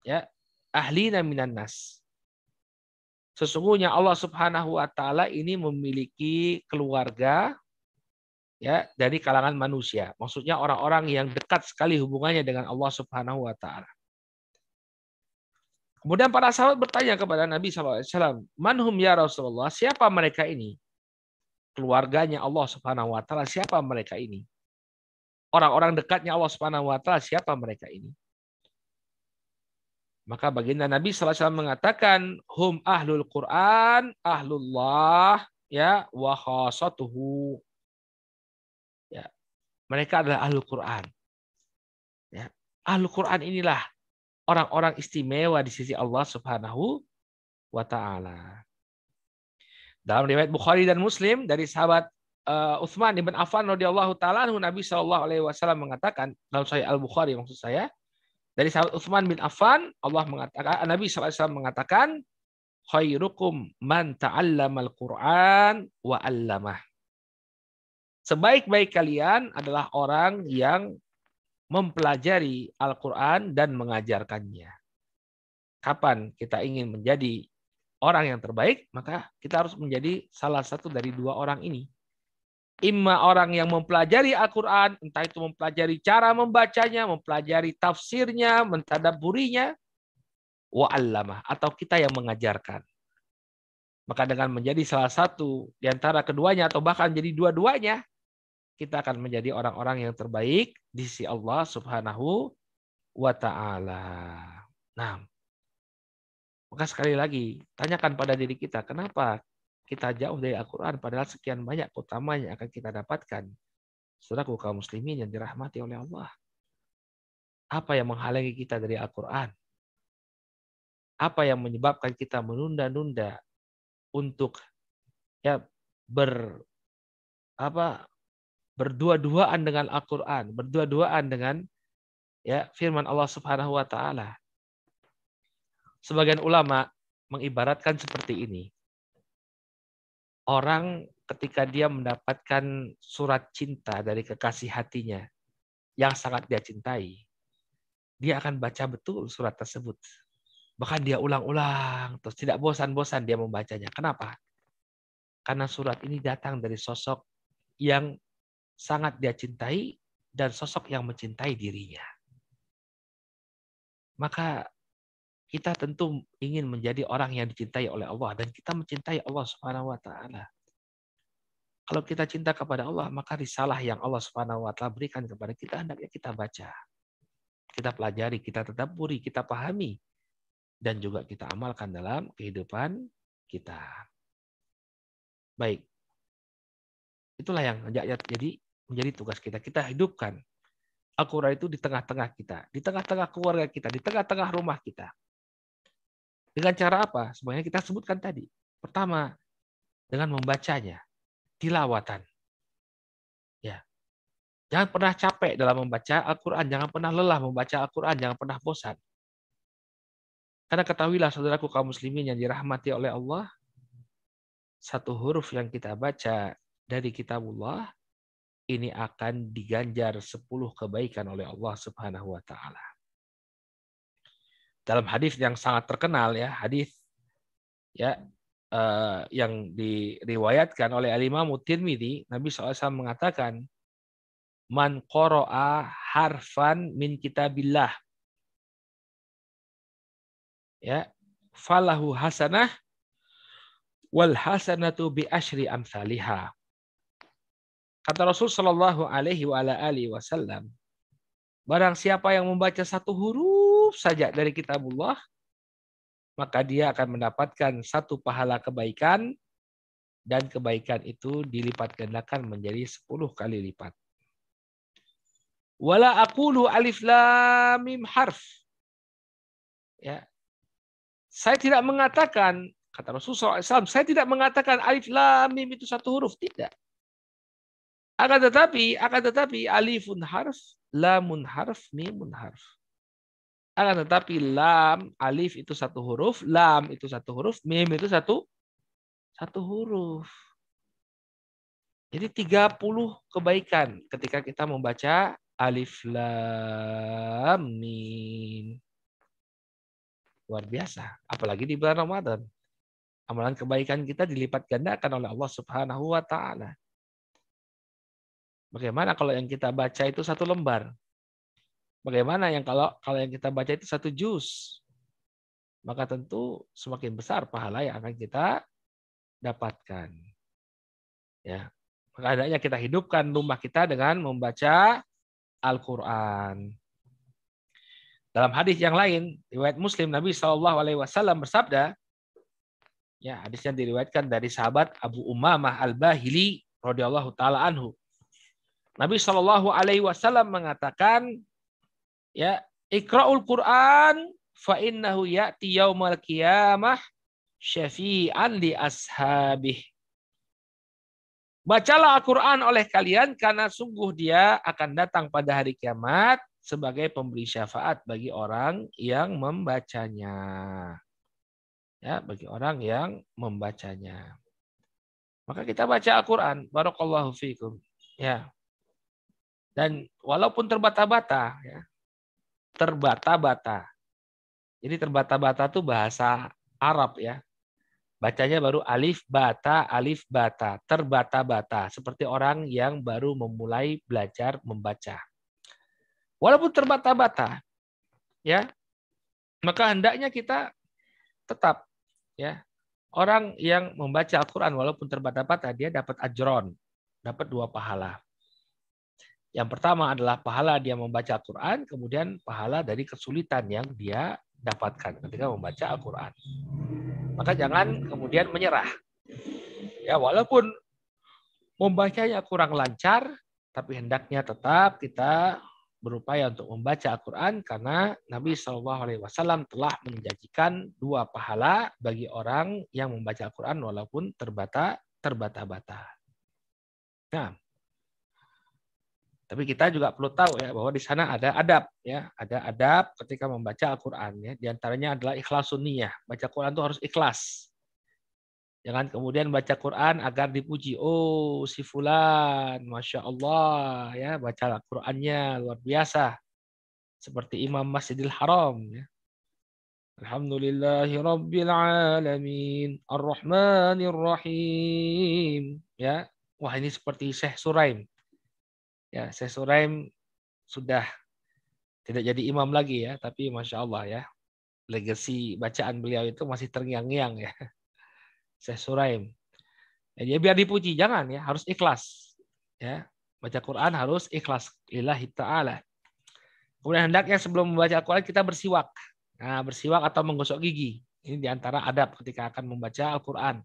Ya, ahlina minan nas. Sesungguhnya Allah Subhanahu wa taala ini memiliki keluarga ya dari kalangan manusia. Maksudnya orang-orang yang dekat sekali hubungannya dengan Allah Subhanahu wa taala. Kemudian para sahabat bertanya kepada Nabi SAW, Manhum ya Rasulullah, siapa mereka ini? Keluarganya Allah Subhanahu wa taala, siapa mereka ini? orang-orang dekatnya Allah Subhanahu wa taala siapa mereka ini? Maka baginda Nabi SAW mengatakan hum ahlul Quran, ahlullah ya wa. Ya. Mereka adalah ahlul Quran. Ya. Ahlul Quran inilah orang-orang istimewa di sisi Allah Subhanahu wa taala. Dalam riwayat Bukhari dan Muslim dari sahabat uh, Utsman ibn Affan radhiyallahu taala Nabi Shallallahu alaihi wasallam mengatakan dalam Sahih Al Bukhari maksud saya dari sahabat Utsman bin Affan Allah mengatakan Nabi SAW mengatakan khairukum man ta'allamal Qur'an wa 'allamah. Sebaik-baik kalian adalah orang yang mempelajari Al-Qur'an dan mengajarkannya. Kapan kita ingin menjadi orang yang terbaik, maka kita harus menjadi salah satu dari dua orang ini. Imma orang yang mempelajari Al-Quran, entah itu mempelajari cara membacanya, mempelajari tafsirnya, mentadaburinya, wa'allamah, atau kita yang mengajarkan. Maka dengan menjadi salah satu di antara keduanya, atau bahkan jadi dua-duanya, kita akan menjadi orang-orang yang terbaik di sisi Allah subhanahu wa ta'ala. Nah, maka sekali lagi, tanyakan pada diri kita, kenapa kita jauh dari Al-Quran, padahal sekian banyak utamanya akan kita dapatkan. Saudaraku kaum muslimin yang dirahmati oleh Allah. Apa yang menghalangi kita dari Al-Quran? Apa yang menyebabkan kita menunda-nunda untuk ya ber apa berdua-duaan dengan Al-Quran, berdua-duaan dengan ya firman Allah Subhanahu wa taala. Sebagian ulama mengibaratkan seperti ini. Orang ketika dia mendapatkan surat cinta dari kekasih hatinya yang sangat dia cintai, dia akan baca betul surat tersebut. Bahkan dia ulang-ulang, terus tidak bosan-bosan dia membacanya. Kenapa? Karena surat ini datang dari sosok yang sangat dia cintai dan sosok yang mencintai dirinya. Maka kita tentu ingin menjadi orang yang dicintai oleh Allah dan kita mencintai Allah Subhanahu wa taala. Kalau kita cinta kepada Allah, maka risalah yang Allah Subhanahu wa taala berikan kepada kita hendaknya kita baca. Kita pelajari, kita tetap buri, kita pahami dan juga kita amalkan dalam kehidupan kita. Baik. Itulah yang jadi menjadi tugas kita. Kita hidupkan Al-Quran itu di tengah-tengah kita, di tengah-tengah keluarga kita, di tengah-tengah rumah kita. Dengan cara apa? Sebenarnya kita sebutkan tadi. Pertama, dengan membacanya, tilawatan. Ya. Jangan pernah capek dalam membaca Al-Quran, jangan pernah lelah membaca Al-Quran, jangan pernah bosan. Karena ketahuilah saudaraku kaum muslimin yang dirahmati oleh Allah, satu huruf yang kita baca dari kitabullah ini akan diganjar 10 kebaikan oleh Allah Subhanahu wa taala. Dalam hadis yang sangat terkenal ya hadis ya uh, yang diriwayatkan oleh Imam Tirmidzi Nabi SAW mengatakan man qara'a harfan min kitabillah. Ya falahu hasanah wal hasanatu bi asyri amsalihah kata Rasul sallallahu alaihi wasallam barang siapa yang membaca satu huruf huruf saja dari kitabullah, maka dia akan mendapatkan satu pahala kebaikan dan kebaikan itu dilipat gandakan menjadi 10 kali lipat. Wala aqulu alif lam mim harf. Ya. Saya tidak mengatakan kata Rasulullah SAW, saya tidak mengatakan alif lam mim itu satu huruf, tidak. Akan tetapi, akan tetapi alifun harf, lamun harf, mimun harf. Akan tetapi lam, alif itu satu huruf, lam itu satu huruf, mim itu satu satu huruf. Jadi 30 kebaikan ketika kita membaca alif lam mim. Luar biasa, apalagi di bulan Ramadan. Amalan kebaikan kita dilipat gandakan oleh Allah Subhanahu wa taala. Bagaimana kalau yang kita baca itu satu lembar? Bagaimana yang kalau kalau yang kita baca itu satu juz, maka tentu semakin besar pahala yang akan kita dapatkan. Ya, maka adanya kita hidupkan rumah kita dengan membaca Al-Quran. Dalam hadis yang lain, riwayat Muslim Nabi Shallallahu Alaihi Wasallam bersabda, ya hadisnya diriwayatkan dari sahabat Abu Umamah Al Bahili radhiyallahu taala anhu. Nabi Shallallahu Alaihi Wasallam mengatakan, ya ikra'ul Quran fa innahu ya'ti yaumal qiyamah syafi'an li ashabih. Bacalah Al-Quran oleh kalian karena sungguh dia akan datang pada hari kiamat sebagai pemberi syafaat bagi orang yang membacanya. Ya, bagi orang yang membacanya. Maka kita baca Al-Qur'an, barakallahu fikum. Ya. Dan walaupun terbata-bata ya. Terbata-bata. Jadi terbata-bata itu bahasa Arab ya. Bacanya baru alif bata alif bata terbata-bata seperti orang yang baru memulai belajar membaca. Walaupun terbata-bata ya maka hendaknya kita tetap ya orang yang membaca Al-Qur'an walaupun terbata-bata dia dapat ajron, dapat dua pahala. Yang pertama adalah pahala dia membaca Al-Quran, kemudian pahala dari kesulitan yang dia dapatkan ketika membaca Al-Quran. Maka jangan kemudian menyerah. Ya, walaupun membacanya kurang lancar, tapi hendaknya tetap kita berupaya untuk membaca Al-Quran karena Nabi Shallallahu Alaihi Wasallam telah menjanjikan dua pahala bagi orang yang membaca Al-Quran walaupun terbata terbata-bata. Nah, tapi kita juga perlu tahu ya bahwa di sana ada adab ya, ada adab ketika membaca Al-Qur'an ya. Di antaranya adalah ikhlas sunniyah. Baca Quran itu harus ikhlas. Jangan kemudian baca Quran agar dipuji. Oh, si fulan, Masya Allah, ya baca Al-Qurannya luar biasa. Seperti Imam Masjidil Haram. Ya. Alhamdulillahi Rabbil Alamin. Ar-Rahmanir Rahim. Ya. Wah ini seperti Syekh Suraim. Ya, Syekh Suraim sudah tidak jadi imam lagi ya, tapi masya Allah ya, legasi bacaan beliau itu masih terngiang-ngiang ya. (laughs) Syekh Suraim. Ya, biar dipuji, jangan ya, harus ikhlas. Ya, baca Quran harus ikhlas lillahi taala. Kemudian hendaknya sebelum membaca Al-Quran kita bersiwak. Nah, bersiwak atau menggosok gigi. Ini di antara adab ketika akan membaca Al-Quran.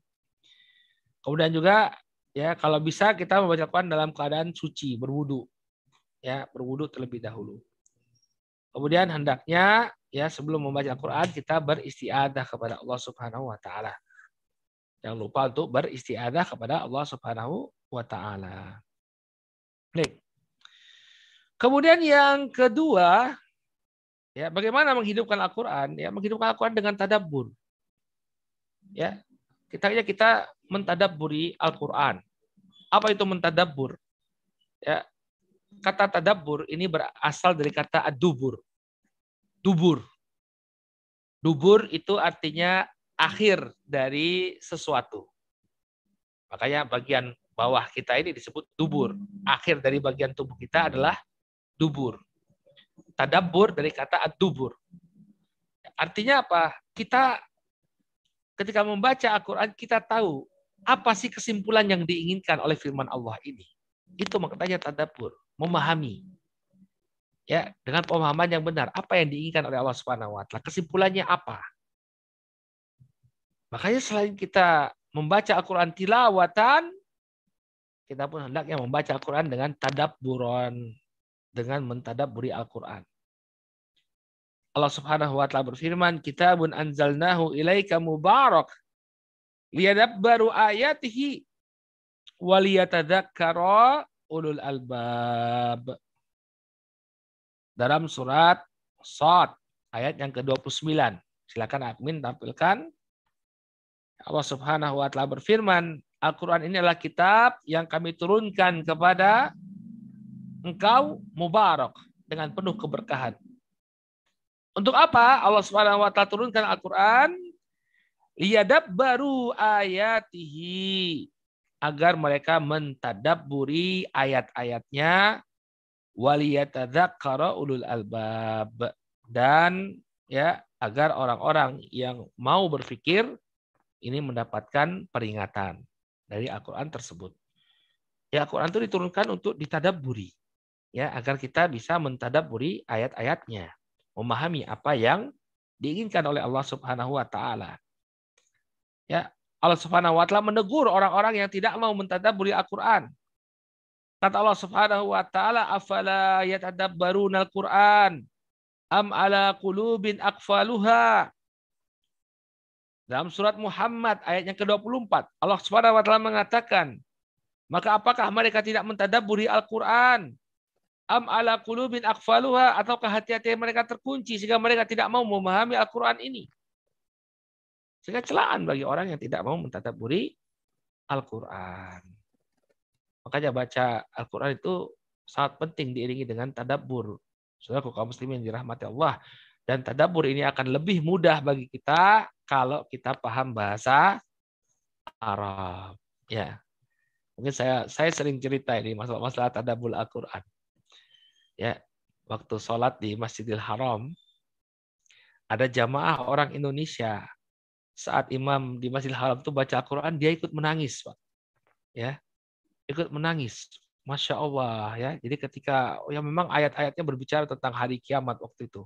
Kemudian juga ya kalau bisa kita membaca Quran dalam keadaan suci berwudu ya berwudu terlebih dahulu kemudian hendaknya ya sebelum membaca Quran kita beristiadah kepada Allah Subhanahu wa taala jangan lupa untuk beristiadah kepada Allah Subhanahu wa taala. Kemudian yang kedua, ya bagaimana menghidupkan Al-Qur'an? Ya, menghidupkan Al-Qur'an dengan tadabbur. Ya, kita kita mentadabburi Al-Quran. Apa itu mentadabbur? Ya, kata tadabbur ini berasal dari kata adubur. Dubur. Dubur itu artinya akhir dari sesuatu. Makanya bagian bawah kita ini disebut dubur. Akhir dari bagian tubuh kita adalah dubur. Tadabbur dari kata ad-dubur. Artinya apa? Kita ketika membaca Al-Quran kita tahu apa sih kesimpulan yang diinginkan oleh firman Allah ini. Itu maknanya tadabur, memahami. Ya, dengan pemahaman yang benar, apa yang diinginkan oleh Allah Subhanahu wa taala? Kesimpulannya apa? Makanya selain kita membaca Al-Qur'an tilawatan, kita pun hendaknya membaca Al-Qur'an dengan tadabburon, dengan mentadabburi Al-Qur'an. Allah Subhanahu wa taala berfirman, "Kitabun anzalnahu ilaika mubarak liyadabbaru ayatihi waliyatadzakkara ulul albab." Dalam surat Sad ayat yang ke-29. Silakan admin tampilkan. Allah Subhanahu wa taala berfirman, Al-Qur'an ini adalah kitab yang kami turunkan kepada engkau mubarak dengan penuh keberkahan untuk apa Allah Subhanahu wa taala turunkan Al-Qur'an? baru ayatihi agar mereka mentadabburi ayat-ayatnya waliyatadzakkara ulul albab dan ya agar orang-orang yang mau berpikir ini mendapatkan peringatan dari Al-Qur'an tersebut. Ya Al-Qur'an itu diturunkan untuk ditadabburi ya agar kita bisa mentadabburi ayat-ayatnya memahami apa yang diinginkan oleh Allah Subhanahu wa taala. Ya, Allah Subhanahu wa taala menegur orang-orang yang tidak mau mentadabburi Al-Qur'an. Kata Allah Subhanahu wa taala, "Afala yatadabbaruna al-Qur'an am ala qulubin aqfaluha?" Dalam surat Muhammad ayat yang ke-24, Allah Subhanahu wa taala mengatakan, "Maka apakah mereka tidak mentadabburi Al-Qur'an am ala qulubin akfaluha ataukah hati-hati mereka terkunci sehingga mereka tidak mau memahami Al-Qur'an ini. Sehingga celaan bagi orang yang tidak mau mentadaburi Al-Quran. Makanya baca Al-Quran itu sangat penting diiringi dengan tadabbur. Saudara kaum muslimin dirahmati Allah. Dan tadabbur ini akan lebih mudah bagi kita kalau kita paham bahasa Arab. Ya. Mungkin saya saya sering cerita ini masalah-masalah tadabbur Al-Qur'an. Ya, waktu sholat di Masjidil Haram ada jamaah orang Indonesia saat imam di Masjidil Haram itu baca Al-Qur'an dia ikut menangis, Pak. Ya. Ikut menangis. Masya Allah ya. Jadi ketika ya memang ayat-ayatnya berbicara tentang hari kiamat waktu itu.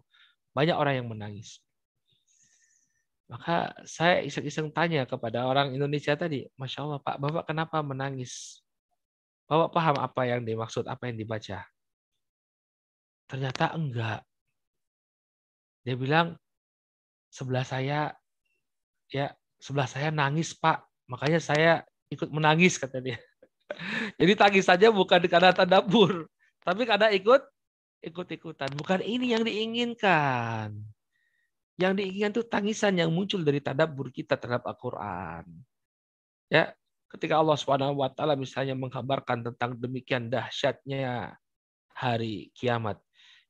Banyak orang yang menangis. Maka saya iseng-iseng tanya kepada orang Indonesia tadi, Masya Allah Pak, Bapak kenapa menangis? Bapak paham apa yang dimaksud, apa yang dibaca? Ternyata enggak. Dia bilang, sebelah saya, ya sebelah saya nangis Pak, makanya saya ikut menangis kata dia. (laughs) Jadi tangis saja bukan karena tadabur, tapi karena ikut ikut-ikutan. Bukan ini yang diinginkan. Yang diinginkan itu tangisan yang muncul dari tadabur kita terhadap Al-Quran. Ya, ketika Allah taala misalnya mengkabarkan tentang demikian dahsyatnya hari kiamat.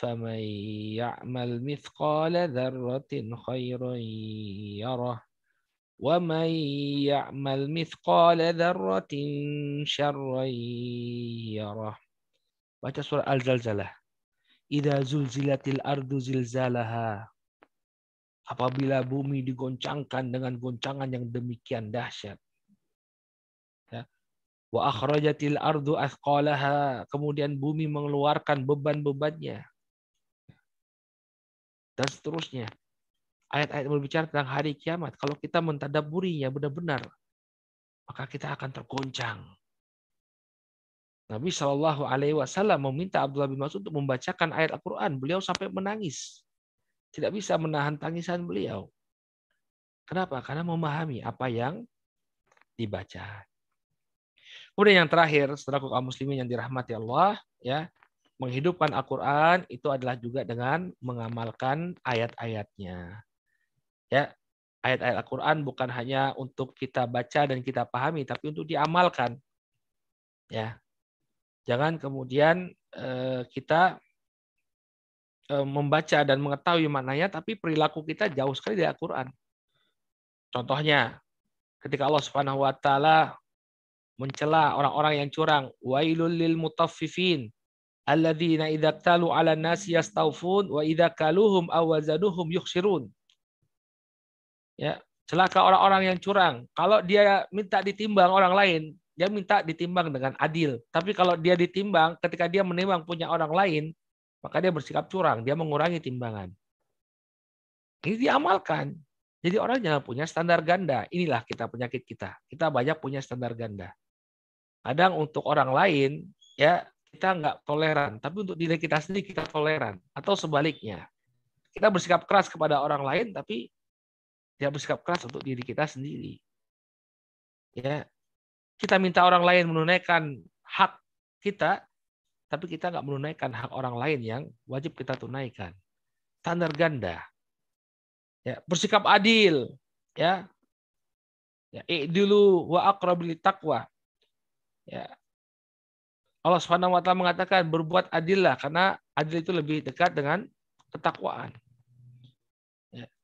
فمن يعمل مثقال ذرة خيرا يره ومن يعمل مثقال ذرة شرا يره Baca surah Al-Zalzalah. Idza zulzilatil ardu zilzalaha. Apabila bumi digoncangkan dengan goncangan yang demikian dahsyat. Ya. Wa akhrajatil ardu athqalaha. Kemudian bumi mengeluarkan beban-bebannya. dan seterusnya ayat-ayat berbicara tentang hari kiamat, kalau kita mentadaburinya benar-benar, maka kita akan tergoncang. Nabi Shallallahu Alaihi Wasallam meminta Abdullah bin Mas'ud untuk membacakan ayat Al-Quran. Beliau sampai menangis, tidak bisa menahan tangisan beliau. Kenapa? Karena memahami apa yang dibaca. Kemudian yang terakhir, setelah kaum muslimin yang dirahmati Allah, ya menghidupkan Al-Quran itu adalah juga dengan mengamalkan ayat-ayatnya. Ya, ayat-ayat Al-Qur'an bukan hanya untuk kita baca dan kita pahami tapi untuk diamalkan. Ya. Jangan kemudian eh, kita eh, membaca dan mengetahui maknanya tapi perilaku kita jauh sekali dari Al-Qur'an. Contohnya ketika Allah Subhanahu wa taala mencela orang-orang yang curang, wailul lil mutaffifin alladzina idza talu 'alan nasi yastawfun wa idza kaluhum aw wazanuhum yukhsirun. Ya, celaka orang-orang yang curang. Kalau dia minta ditimbang orang lain, dia minta ditimbang dengan adil. Tapi kalau dia ditimbang, ketika dia menimbang punya orang lain, maka dia bersikap curang, dia mengurangi timbangan. Ini diamalkan. Jadi orang jangan punya standar ganda. Inilah kita penyakit kita. Kita banyak punya standar ganda. Kadang untuk orang lain, ya kita nggak toleran, tapi untuk diri kita sendiri kita toleran. Atau sebaliknya, kita bersikap keras kepada orang lain, tapi tidak bersikap keras untuk diri kita sendiri. Ya, kita minta orang lain menunaikan hak kita, tapi kita nggak menunaikan hak orang lain yang wajib kita tunaikan. Standar ganda. Ya, bersikap adil, ya. Ya, dulu wa aqrabil taqwa. Ya. Allah Subhanahu wa taala mengatakan berbuat adillah karena adil itu lebih dekat dengan ketakwaan.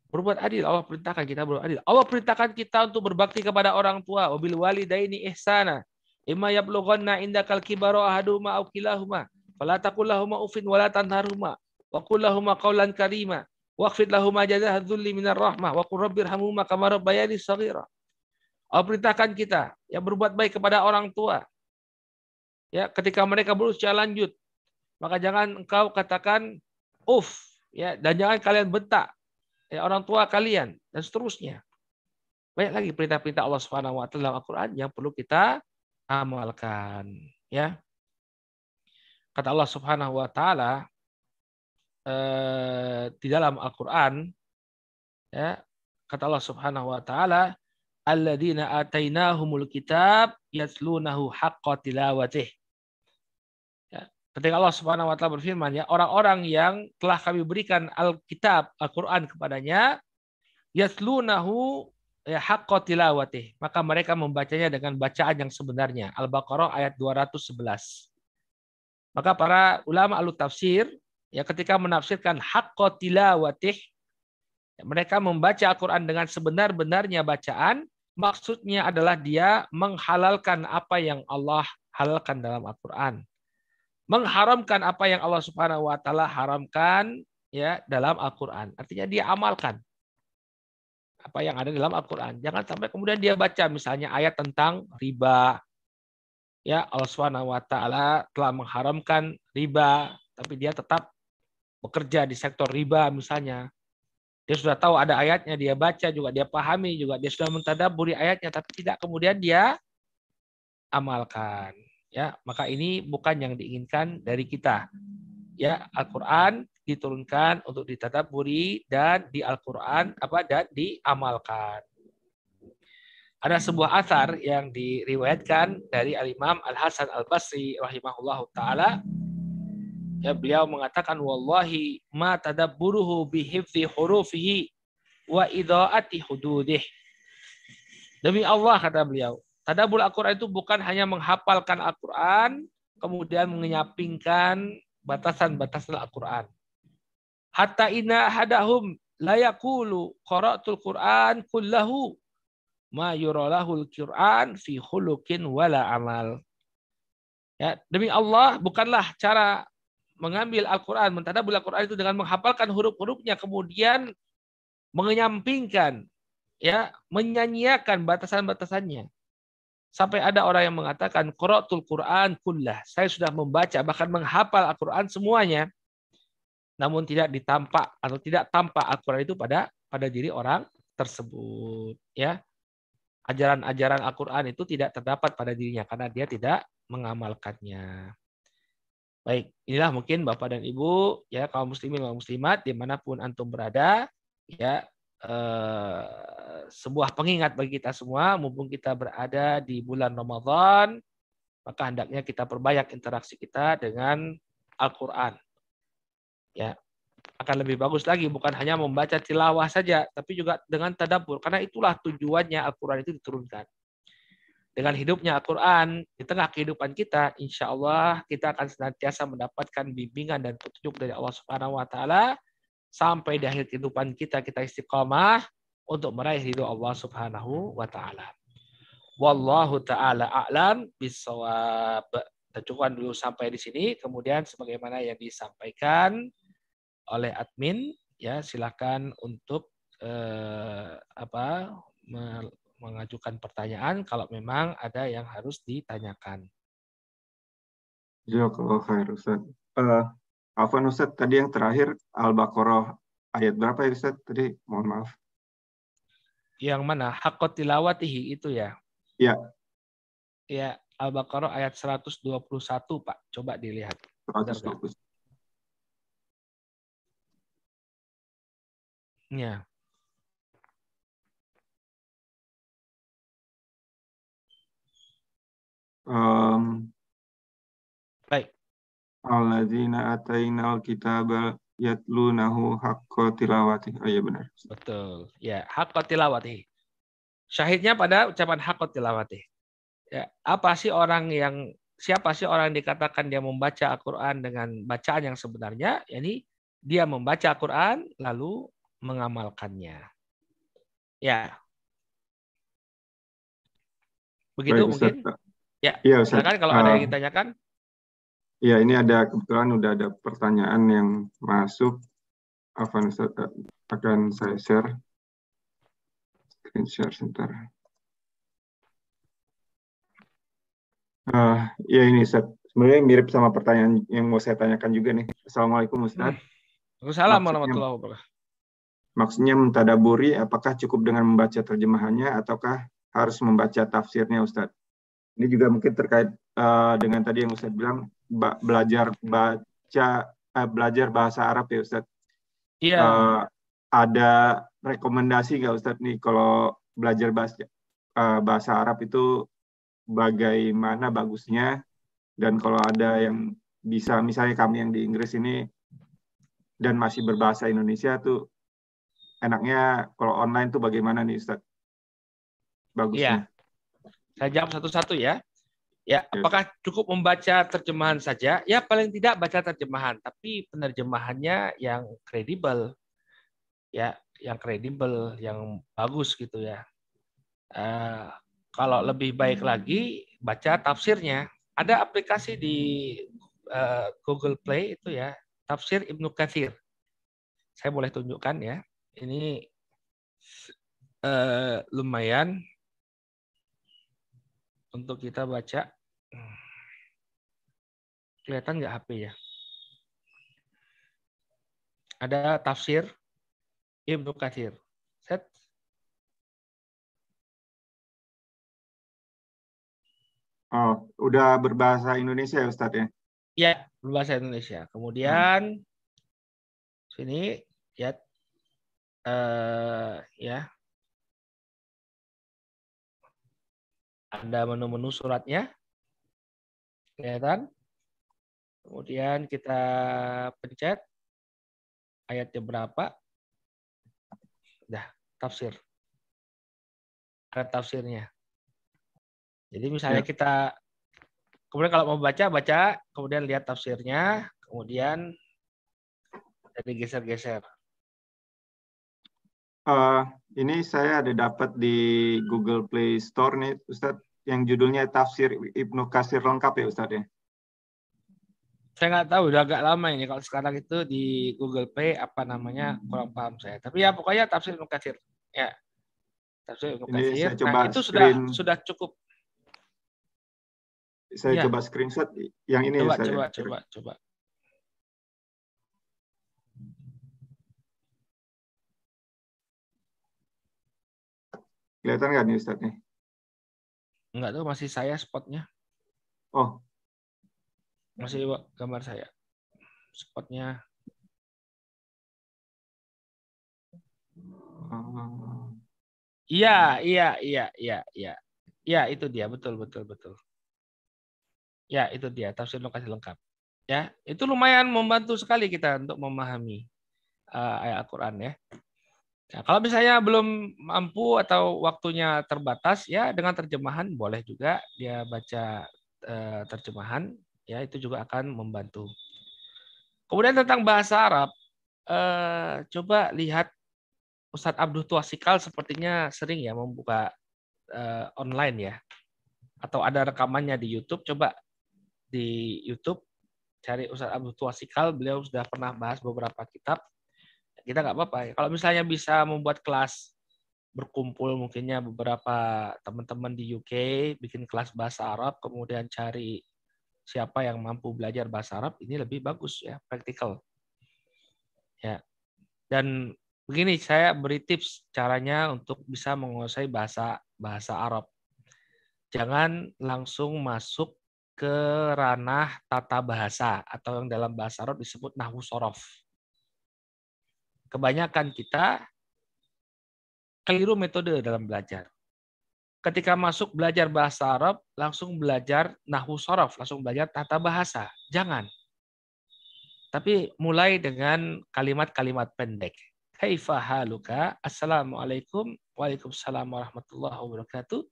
Berbuat adil, Allah perintahkan kita berbuat adil. Allah perintahkan kita untuk berbakti kepada orang tua. Wabil walidaini ihsana. Imma yablughanna indakal kibaru ahaduma aw kilahuma. Fala taqul lahumā ufin wa la tanharhuma. Wa qul lahumā qawlan karīma. Waqfid lahumā jazā'a dzulli minar rahmah. Wa qur rabbirhamhumā kama rabbayani shaghira. Allah perintahkan kita yang berbuat baik kepada orang tua. Ya, ketika mereka berusia lanjut, maka jangan engkau katakan uf, ya, dan jangan kalian bentak ya, orang tua kalian dan seterusnya. banyak lagi perintah-perintah Allah Subhanahu wa taala dalam Al-Qur'an yang perlu kita amalkan, ya. Kata Allah Subhanahu wa taala eh, di dalam Al-Qur'an ya, kata Allah Subhanahu wa taala alladzina atainahumul kitab yatlunahu haqqa tilawatih. Ketika Allah Subhanahu wa taala berfirman ya, orang-orang yang telah kami berikan Alkitab, Al-Qur'an kepadanya yatlunahu ya haqqa tilawatih. Maka mereka membacanya dengan bacaan yang sebenarnya. Al-Baqarah ayat 211. Maka para ulama alu tafsir ya ketika menafsirkan haqqa tilawatih ya, mereka membaca Al-Qur'an dengan sebenar-benarnya bacaan, maksudnya adalah dia menghalalkan apa yang Allah halalkan dalam Al-Qur'an. Mengharamkan apa yang Allah Subhanahu wa taala haramkan ya dalam Al-Qur'an. Artinya dia amalkan apa yang ada dalam Al-Quran. Jangan sampai kemudian dia baca misalnya ayat tentang riba. Ya, Allah Subhanahu wa taala telah mengharamkan riba, tapi dia tetap bekerja di sektor riba misalnya. Dia sudah tahu ada ayatnya, dia baca juga, dia pahami juga, dia sudah mentadaburi ayatnya, tapi tidak kemudian dia amalkan. Ya, maka ini bukan yang diinginkan dari kita. Ya, Al-Quran diturunkan untuk ditadaburi dan di Al-Qur'an apa dan diamalkan. Ada sebuah asar yang diriwayatkan dari Al-Imam Al-Hasan Al-Basri rahimahullahu taala ya beliau mengatakan wallahi ma tadabburuhu bihifzi hurufihi wa idaati hududih. Demi Allah kata beliau, tadabbur Al-Qur'an itu bukan hanya menghafalkan Al-Qur'an kemudian menyampingkan batasan-batasan Al-Qur'an hatta inna hadahum layakulu qara'tul Qur'an kullahu ma yuralahul Qur'an fi khuluqin wala amal. Ya, demi Allah bukanlah cara mengambil Al-Quran, mentadabur Al-Quran itu dengan menghafalkan huruf-hurufnya, kemudian menyampingkan, ya, menyanyiakan batasan-batasannya. Sampai ada orang yang mengatakan, Qura'tul Quran kullah. Saya sudah membaca, bahkan menghafal Al-Quran semuanya namun tidak ditampak atau tidak tampak Al-Qur'an itu pada pada diri orang tersebut ya. Ajaran-ajaran Al-Qur'an itu tidak terdapat pada dirinya karena dia tidak mengamalkannya. Baik, inilah mungkin Bapak dan Ibu ya kaum muslimin dan muslimat di mana pun antum berada ya eh, sebuah pengingat bagi kita semua mumpung kita berada di bulan Ramadan maka hendaknya kita perbanyak interaksi kita dengan Al-Qur'an ya akan lebih bagus lagi bukan hanya membaca tilawah saja tapi juga dengan tadabur karena itulah tujuannya Al-Qur'an itu diturunkan. Dengan hidupnya Al-Qur'an di tengah kehidupan kita insya Allah kita akan senantiasa mendapatkan bimbingan dan petunjuk dari Allah Subhanahu wa taala sampai di akhir kehidupan kita kita istiqamah untuk meraih ridho Allah Subhanahu wa taala. Wallahu taala a'lam bisawab. Kita dulu sampai di sini kemudian sebagaimana yang disampaikan oleh admin ya silakan untuk eh, apa mengajukan pertanyaan kalau memang ada yang harus ditanyakan. Jazakallah khair Ustaz. Uh, Afwan Ustaz, tadi yang terakhir Al-Baqarah ayat berapa ya Ustaz? Tadi mohon maaf. Yang mana? Hakot tilawatihi itu ya? Ya. Ya, Al-Baqarah ayat 121 Pak. Coba dilihat. 121. Ya. Um, Baik. Alladzina atainal kitabal yatlunahu haqqa tilawati. Oh iya benar. Betul. Ya, haqqa tilawati. Syahidnya pada ucapan haqqa tilawati. Ya, apa sih orang yang siapa sih orang yang dikatakan dia membaca Al-Qur'an dengan bacaan yang sebenarnya? Yani dia membaca Al-Qur'an lalu mengamalkannya. Ya. Begitu Baik, mungkin? Ya, ya silakan kalau uh, ada yang ah. ditanyakan. Ya, ini ada kebetulan udah ada pertanyaan yang masuk. Akan, akan saya share. Screen share sebentar. Uh, ya ini Ustaz. Sebenarnya mirip sama pertanyaan yang mau saya tanyakan juga nih. Assalamualaikum Ustaz. Assalamualaikum warahmatullahi wabarakatuh. Maksudnya mentadaburi apakah cukup dengan membaca terjemahannya ataukah harus membaca tafsirnya Ustadz? Ini juga mungkin terkait uh, dengan tadi yang Ustadz bilang belajar baca uh, belajar bahasa Arab ya Ustadz. Iya. Uh, ada rekomendasi nggak Ustadz nih kalau belajar bahasa uh, bahasa Arab itu bagaimana bagusnya dan kalau ada yang bisa misalnya kami yang di Inggris ini dan masih berbahasa Indonesia tuh enaknya kalau online tuh bagaimana nih Ustaz? Bagusnya. Ya. Saya jawab satu-satu ya. Ya, apakah cukup membaca terjemahan saja? Ya, paling tidak baca terjemahan, tapi penerjemahannya yang kredibel. Ya, yang kredibel, yang bagus gitu ya. Uh, kalau lebih baik lagi baca tafsirnya. Ada aplikasi di uh, Google Play itu ya, tafsir Ibnu Katsir. Saya boleh tunjukkan ya ini uh, lumayan untuk kita baca. Kelihatan nggak HP ya? Ada tafsir Ibnu Katsir. Set. Oh, udah berbahasa Indonesia ya Ustadz ya? Ya, berbahasa Indonesia. Kemudian hmm. sini ya uh, ya ada menu-menu suratnya kelihatan kemudian kita pencet. Ayatnya berapa? Dah tafsir. Ada tafsirnya. Jadi misalnya ya. kita kemudian kalau mau baca baca kemudian lihat tafsirnya kemudian jadi geser-geser. Uh, ini saya ada dapat di Google Play Store nih, Ustadz, yang judulnya Tafsir Ibnu Kasir lengkap ya, Ustadz ya? Saya nggak tahu, udah agak lama ini. Kalau sekarang itu di Google Play apa namanya kurang paham saya. Tapi ya pokoknya Tafsir Ibnu Kasir. Ya, Tafsir Ibnu coba nah, itu screen... sudah sudah cukup. Saya ya. coba screenshot yang ini coba, ya, saya. Coba, coba, coba. Kelihatan nggak nih Ustadz nih? Enggak tuh masih saya spotnya. Oh. Masih gambar saya. Spotnya. Iya, iya, iya, iya, iya. Ya, itu dia, betul, betul, betul. Ya, itu dia, tafsir lokasi lengkap. Ya, itu lumayan membantu sekali kita untuk memahami uh, ayat Al-Quran ya. Nah, kalau misalnya belum mampu atau waktunya terbatas, ya dengan terjemahan boleh juga dia baca eh, terjemahan, ya itu juga akan membantu. Kemudian tentang bahasa Arab, eh, coba lihat Ustadz Abdul Tuasikal sepertinya sering ya membuka eh, online ya, atau ada rekamannya di YouTube. Coba di YouTube cari Ustadz Abdul Tuasikal, beliau sudah pernah bahas beberapa kitab kita nggak apa-apa. Kalau misalnya bisa membuat kelas berkumpul mungkinnya beberapa teman-teman di UK bikin kelas bahasa Arab, kemudian cari siapa yang mampu belajar bahasa Arab, ini lebih bagus ya, praktikal. Ya. Dan begini saya beri tips caranya untuk bisa menguasai bahasa bahasa Arab. Jangan langsung masuk ke ranah tata bahasa atau yang dalam bahasa Arab disebut nahwu sorof kebanyakan kita keliru metode dalam belajar. Ketika masuk belajar bahasa Arab, langsung belajar nahu sorof, langsung belajar tata bahasa. Jangan. Tapi mulai dengan kalimat-kalimat pendek. Kaifa haluka? Assalamualaikum. Waalaikumsalam warahmatullahi wabarakatuh.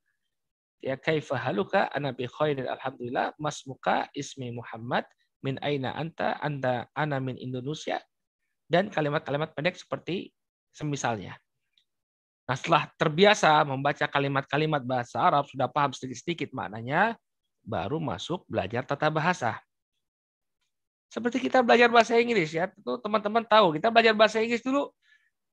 Ya kaifa haluka? Ana bi khairin alhamdulillah. Masmuka ismi Muhammad. Min aina anta? Anda ana min Indonesia dan kalimat-kalimat pendek seperti semisalnya. Nah, setelah terbiasa membaca kalimat-kalimat bahasa Arab, sudah paham sedikit-sedikit maknanya, baru masuk belajar tata bahasa. Seperti kita belajar bahasa Inggris ya, tentu teman-teman tahu, kita belajar bahasa Inggris dulu.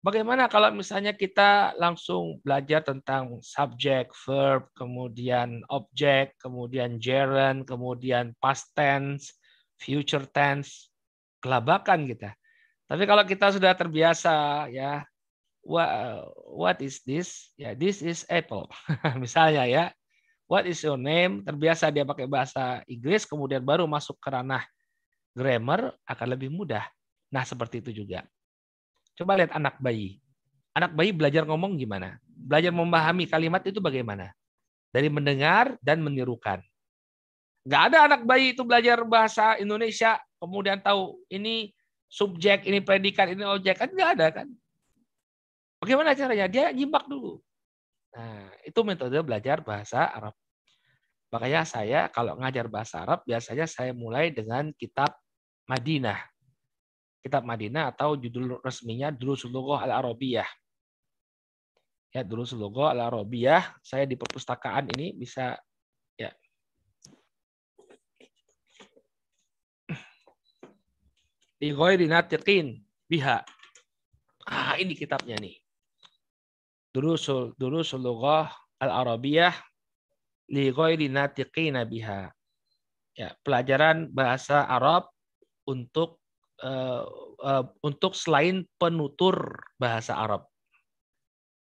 Bagaimana kalau misalnya kita langsung belajar tentang subject, verb, kemudian object, kemudian gerund, kemudian past tense, future tense, kelabakan kita. Tapi kalau kita sudah terbiasa ya what is this? Ya, this is apple. (laughs) Misalnya ya, what is your name? Terbiasa dia pakai bahasa Inggris, kemudian baru masuk ke ranah grammar akan lebih mudah. Nah, seperti itu juga. Coba lihat anak bayi. Anak bayi belajar ngomong gimana? Belajar memahami kalimat itu bagaimana? Dari mendengar dan menirukan. Nggak ada anak bayi itu belajar bahasa Indonesia, kemudian tahu ini subjek, ini predikat, ini objek. Kan nggak ada kan? Bagaimana caranya? Dia nyimak dulu. Nah, itu metode belajar bahasa Arab. Makanya saya kalau ngajar bahasa Arab, biasanya saya mulai dengan kitab Madinah. Kitab Madinah atau judul resminya Durusul Al-Arabiyah. Ya, Durusul Al-Arabiyah. Saya di perpustakaan ini bisa ya. Di biha. Ah, ini kitabnya nih. Durusul Durusul Lughah Al-Arabiyah li ghairi natiqina biha. Ya, pelajaran bahasa Arab untuk uh, uh, untuk selain penutur bahasa Arab.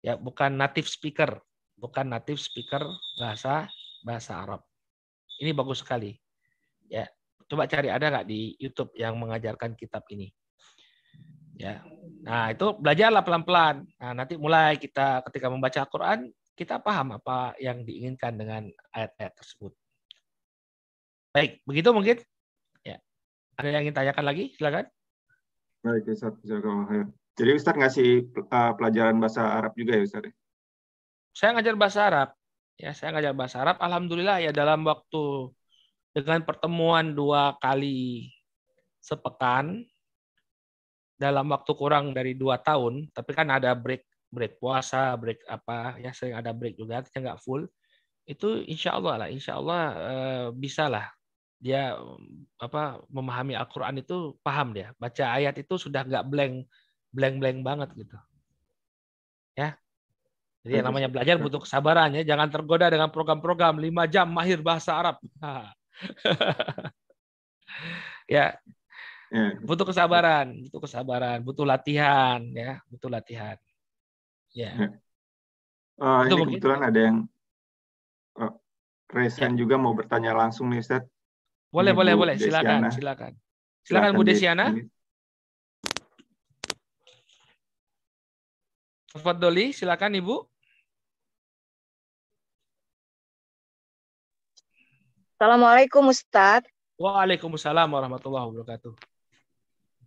Ya, bukan native speaker, bukan native speaker bahasa bahasa Arab. Ini bagus sekali. Ya, coba cari ada nggak di YouTube yang mengajarkan kitab ini. Ya, nah itu belajarlah pelan-pelan. Nah, nanti mulai kita ketika membaca Al-Quran kita paham apa yang diinginkan dengan ayat-ayat tersebut. Baik, begitu mungkin. Ada yang ingin tanyakan lagi? Silakan. Baik, Ustaz. Jadi Ustaz ngasih uh, pelajaran bahasa Arab juga ya Ustaz? Saya ngajar bahasa Arab. Ya, saya ngajar bahasa Arab. Alhamdulillah ya dalam waktu dengan pertemuan dua kali sepekan dalam waktu kurang dari dua tahun, tapi kan ada break break puasa, break apa ya sering ada break juga, artinya nggak full. Itu insya Allah lah, insya Allah eh, bisa lah dia apa memahami Al-Quran itu paham dia baca ayat itu sudah nggak blank blank blank banget gitu ya jadi yang namanya belajar butuh kesabaran ya jangan tergoda dengan program-program lima jam mahir bahasa Arab (laughs) ya. Ya butuh kesabaran butuh kesabaran butuh latihan ya butuh latihan ya, Uh, ini kebetulan ada yang uh, Resen ya. juga mau bertanya langsung nih Ustaz boleh, boleh, boleh. Silakan, silakan. Silakan Bu Desiana. Doli, silakan Ibu. Assalamualaikum Ustadz. Waalaikumsalam warahmatullahi wabarakatuh.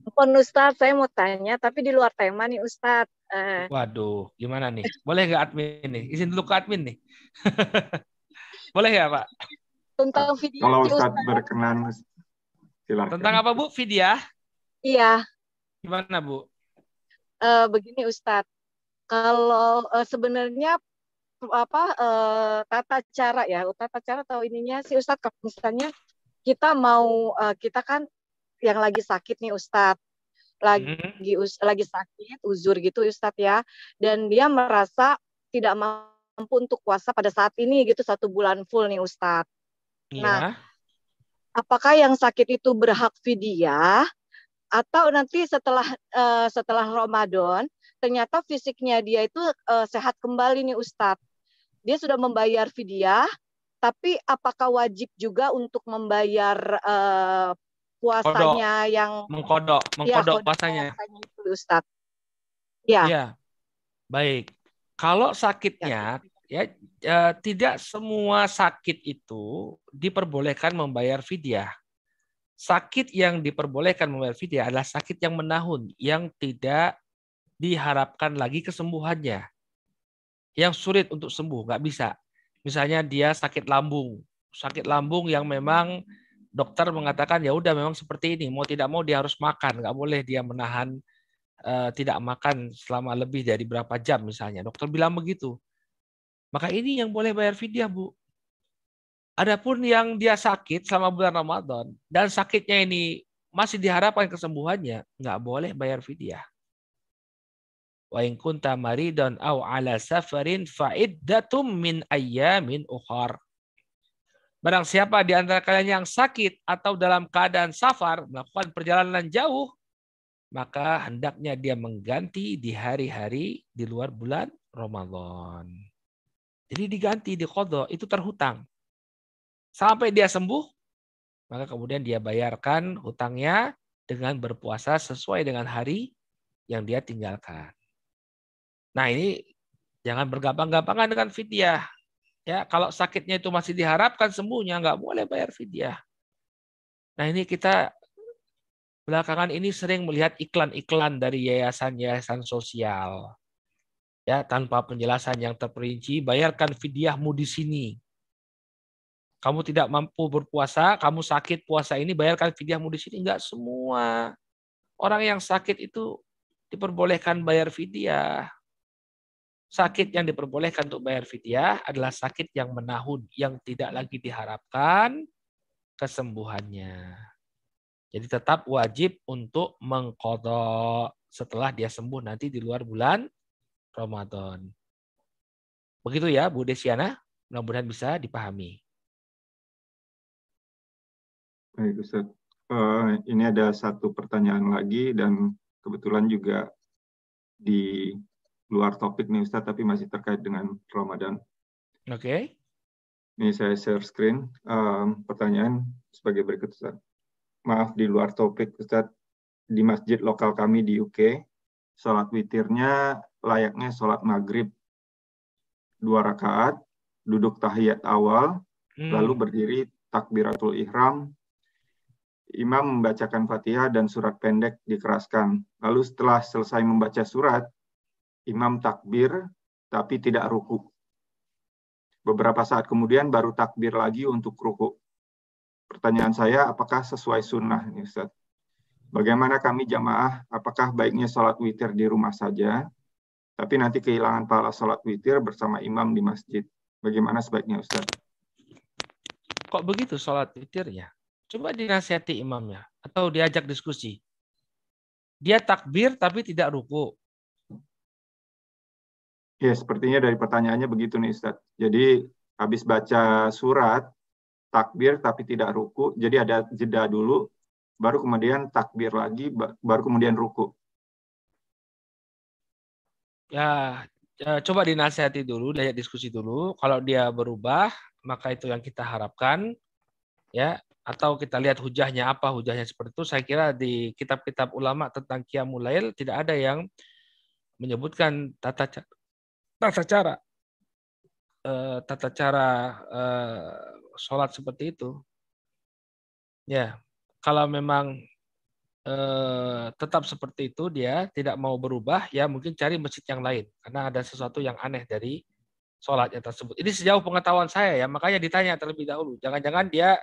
Ampun Ustadz, saya mau tanya, tapi di luar tema nih Ustadz. Uh... Waduh, gimana nih? Boleh nggak admin nih? Izin dulu ke admin nih. (laughs) Boleh ya Pak? tentang video. Kalau Ustadz berkenan, silakan. Tentang apa Bu? Vidya? Iya. Gimana Bu? Uh, begini Ustadz, kalau uh, sebenarnya apa uh, tata cara ya, tata cara atau ininya sih Ustadz, kalau misalnya kita mau uh, kita kan yang lagi sakit nih Ustadz, lagi hmm. us, lagi sakit uzur gitu Ustadz ya, dan dia merasa tidak mampu untuk puasa pada saat ini gitu satu bulan full nih Ustadz. Iya. Nah, apakah yang sakit itu berhak fidyah atau nanti setelah uh, setelah Ramadan ternyata fisiknya dia itu uh, sehat kembali nih Ustadz. Dia sudah membayar fidyah, tapi apakah wajib juga untuk membayar uh, puasanya kodok. yang mengkodok, iya, mengkodok ya, puasanya. puasanya itu Ustadz. Ya. ya. Baik. Kalau sakitnya ya eh, tidak semua sakit itu diperbolehkan membayar fidyah. Sakit yang diperbolehkan membayar fidyah adalah sakit yang menahun, yang tidak diharapkan lagi kesembuhannya. Yang sulit untuk sembuh, nggak bisa. Misalnya dia sakit lambung, sakit lambung yang memang dokter mengatakan ya udah memang seperti ini, mau tidak mau dia harus makan, nggak boleh dia menahan uh, tidak makan selama lebih dari berapa jam misalnya. Dokter bilang begitu. Maka ini yang boleh bayar fidyah, Bu. Adapun yang dia sakit selama bulan Ramadan dan sakitnya ini masih diharapkan kesembuhannya, nggak boleh bayar fidyah. Wa in kunta maridan aw ala safarin fa iddatum min ayyamin ukhar. Barang siapa di antara kalian yang sakit atau dalam keadaan safar melakukan perjalanan jauh, maka hendaknya dia mengganti di hari-hari di luar bulan Ramadan. Jadi diganti di kodok itu terhutang. Sampai dia sembuh, maka kemudian dia bayarkan hutangnya dengan berpuasa sesuai dengan hari yang dia tinggalkan. Nah ini jangan bergampang-gampangan dengan fidyah. Ya, kalau sakitnya itu masih diharapkan sembuhnya, nggak boleh bayar fidyah. Nah ini kita belakangan ini sering melihat iklan-iklan dari yayasan-yayasan sosial. Ya, tanpa penjelasan yang terperinci, bayarkan fidyahmu di sini. Kamu tidak mampu berpuasa, kamu sakit puasa ini, bayarkan fidyahmu di sini. Enggak semua. Orang yang sakit itu diperbolehkan bayar fidyah. Sakit yang diperbolehkan untuk bayar fidyah adalah sakit yang menahun, yang tidak lagi diharapkan kesembuhannya. Jadi tetap wajib untuk mengkodok setelah dia sembuh nanti di luar bulan Ramadan. Begitu ya Bu Desiana, mudah-mudahan bisa dipahami. Baik Ustaz. Uh, ini ada satu pertanyaan lagi dan kebetulan juga di luar topik nih Ustaz, tapi masih terkait dengan Ramadan. Oke. Okay. Ini saya share screen. Um, pertanyaan sebagai berikut Ustaz maaf di luar topik Ustaz, di masjid lokal kami di UK, sholat witirnya layaknya sholat maghrib. Dua rakaat, duduk tahiyat awal, hmm. lalu berdiri takbiratul ihram, imam membacakan fatihah dan surat pendek dikeraskan. Lalu setelah selesai membaca surat, imam takbir tapi tidak ruku. Beberapa saat kemudian baru takbir lagi untuk ruku. Pertanyaan saya, apakah sesuai sunnah ini Ustaz? Bagaimana kami jamaah, apakah baiknya sholat witir di rumah saja, tapi nanti kehilangan pahala sholat witir bersama imam di masjid. Bagaimana sebaiknya Ustaz? Kok begitu sholat witirnya? Coba dinasihati imamnya, atau diajak diskusi. Dia takbir tapi tidak ruku. Ya, sepertinya dari pertanyaannya begitu nih Ustaz. Jadi habis baca surat, takbir tapi tidak ruku. Jadi ada jeda dulu, baru kemudian takbir lagi, baru kemudian ruku. Ya, ya coba dinasihati dulu, diajak diskusi dulu. Kalau dia berubah, maka itu yang kita harapkan. Ya, atau kita lihat hujahnya apa, hujahnya seperti itu. Saya kira di kitab-kitab ulama tentang Qiyamul Lail tidak ada yang menyebutkan tata tata cara eh, tata cara eh, sholat seperti itu. Ya, kalau memang eh, tetap seperti itu dia tidak mau berubah, ya mungkin cari masjid yang lain karena ada sesuatu yang aneh dari sholatnya tersebut. Ini sejauh pengetahuan saya ya, makanya ditanya terlebih dahulu. Jangan-jangan dia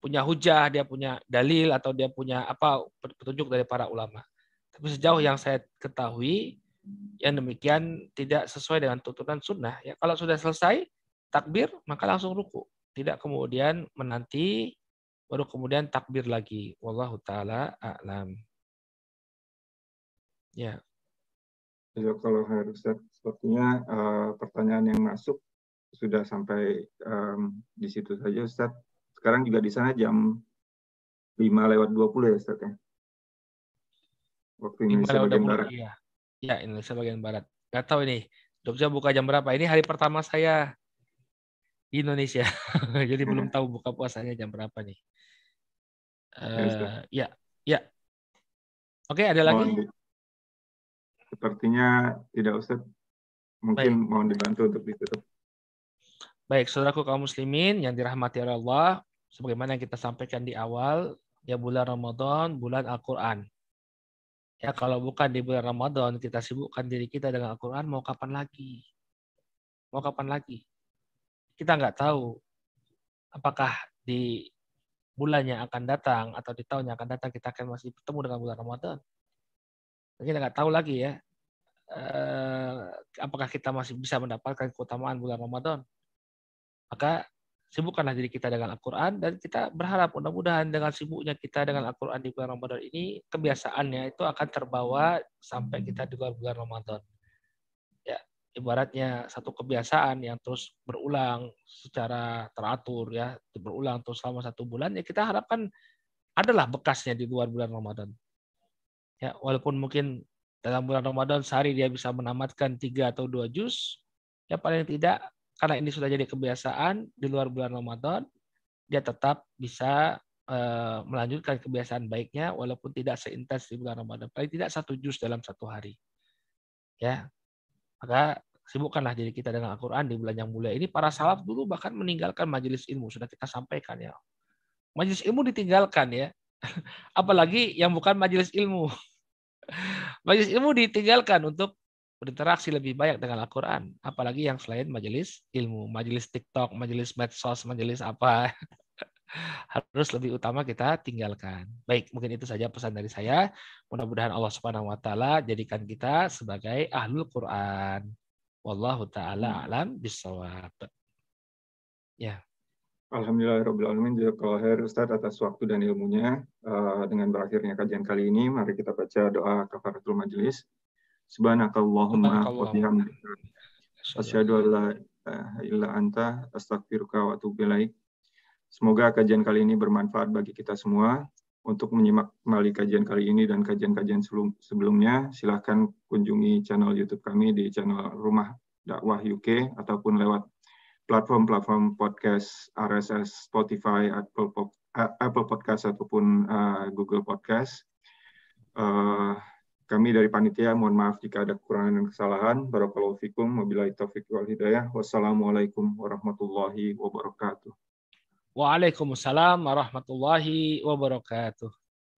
punya hujah, dia punya dalil atau dia punya apa petunjuk dari para ulama. Tapi sejauh yang saya ketahui, yang demikian tidak sesuai dengan tuntunan sunnah. Ya, kalau sudah selesai takbir, maka langsung ruku tidak kemudian menanti baru kemudian takbir lagi. Wallahu taala a'lam. Ya. Ya kalau harus sepertinya uh, pertanyaan yang masuk sudah sampai um, di situ saja Ustaz. Sekarang juga di sana jam 5 lewat 20 ya Ustaz ya. Waktu Indonesia bagian barat. Iya. Ya, Indonesia bagian barat. Gak tahu ini. Jogja buka jam berapa? Ini hari pertama saya di Indonesia. (laughs) Jadi belum tahu buka puasanya jam berapa nih. Uh, ya, ya. Oke, ada lagi? Mohon, sepertinya tidak usah. Mungkin Baik. mohon dibantu untuk ditutup. Baik, saudaraku kaum muslimin yang dirahmati oleh Allah, sebagaimana yang kita sampaikan di awal, ya bulan Ramadan, bulan Al-Qur'an. Ya, kalau bukan di bulan Ramadan kita sibukkan diri kita dengan Al-Qur'an, mau kapan lagi? Mau kapan lagi? kita nggak tahu apakah di bulan yang akan datang atau di tahun yang akan datang kita akan masih bertemu dengan bulan Ramadan. Kita nggak tahu lagi ya eh, apakah kita masih bisa mendapatkan keutamaan bulan Ramadan. Maka sibukkanlah diri kita dengan Al-Quran dan kita berharap mudah-mudahan dengan sibuknya kita dengan Al-Quran di bulan Ramadan ini kebiasaannya itu akan terbawa sampai kita di luar bulan Ramadan. Ibaratnya satu kebiasaan yang terus berulang secara teratur ya berulang terus selama satu bulan ya kita harapkan adalah bekasnya di luar bulan Ramadan. Ya, walaupun mungkin dalam bulan Ramadan sehari dia bisa menamatkan tiga atau dua juz, ya paling tidak karena ini sudah jadi kebiasaan di luar bulan Ramadan, dia tetap bisa uh, melanjutkan kebiasaan baiknya walaupun tidak seintens di bulan Ramadan. Paling tidak satu juz dalam satu hari. Ya, maka sibukkanlah diri kita dengan Al-Quran di bulan yang mulia ini. Para salaf dulu bahkan meninggalkan majelis ilmu sudah kita sampaikan ya. Majelis ilmu ditinggalkan ya, (laughs) apalagi yang bukan majelis ilmu. (laughs) Majelis ilmu ditinggalkan untuk berinteraksi lebih banyak dengan Al-Quran. Apalagi yang selain majelis ilmu, majelis TikTok, majelis medsos, majelis apa. (laughs) Harus lebih utama kita tinggalkan. Baik, mungkin itu saja pesan dari saya. Mudah-mudahan Allah Subhanahu wa taala jadikan kita sebagai ahlul Quran. Wallahu taala alam bisawab. Ya. Alhamdulillahirrahmanirrahim. Jazakallah khair Ustaz atas waktu dan ilmunya. Uh, dengan berakhirnya kajian kali ini, mari kita baca doa kafaratul majelis. Subhanakallahumma wa bihamdika. Asyhadu an la ilaha illa anta astaghfiruka wa atubu ilaik. Semoga kajian kali ini bermanfaat bagi kita semua. Untuk menyimak kembali kajian kali ini dan kajian-kajian sebelumnya, silahkan kunjungi channel YouTube kami di channel Rumah Dakwah UK ataupun lewat platform-platform podcast RSS, Spotify, Apple, eh, Apple Podcast ataupun uh, Google Podcast. Uh, kami dari panitia mohon maaf jika ada kekurangan dan kesalahan. Barakallahu fikum, wabillahi taufiq wal hidayah. Wassalamualaikum warahmatullahi wabarakatuh. Waalaikumsalam warahmatullahi wabarakatuh.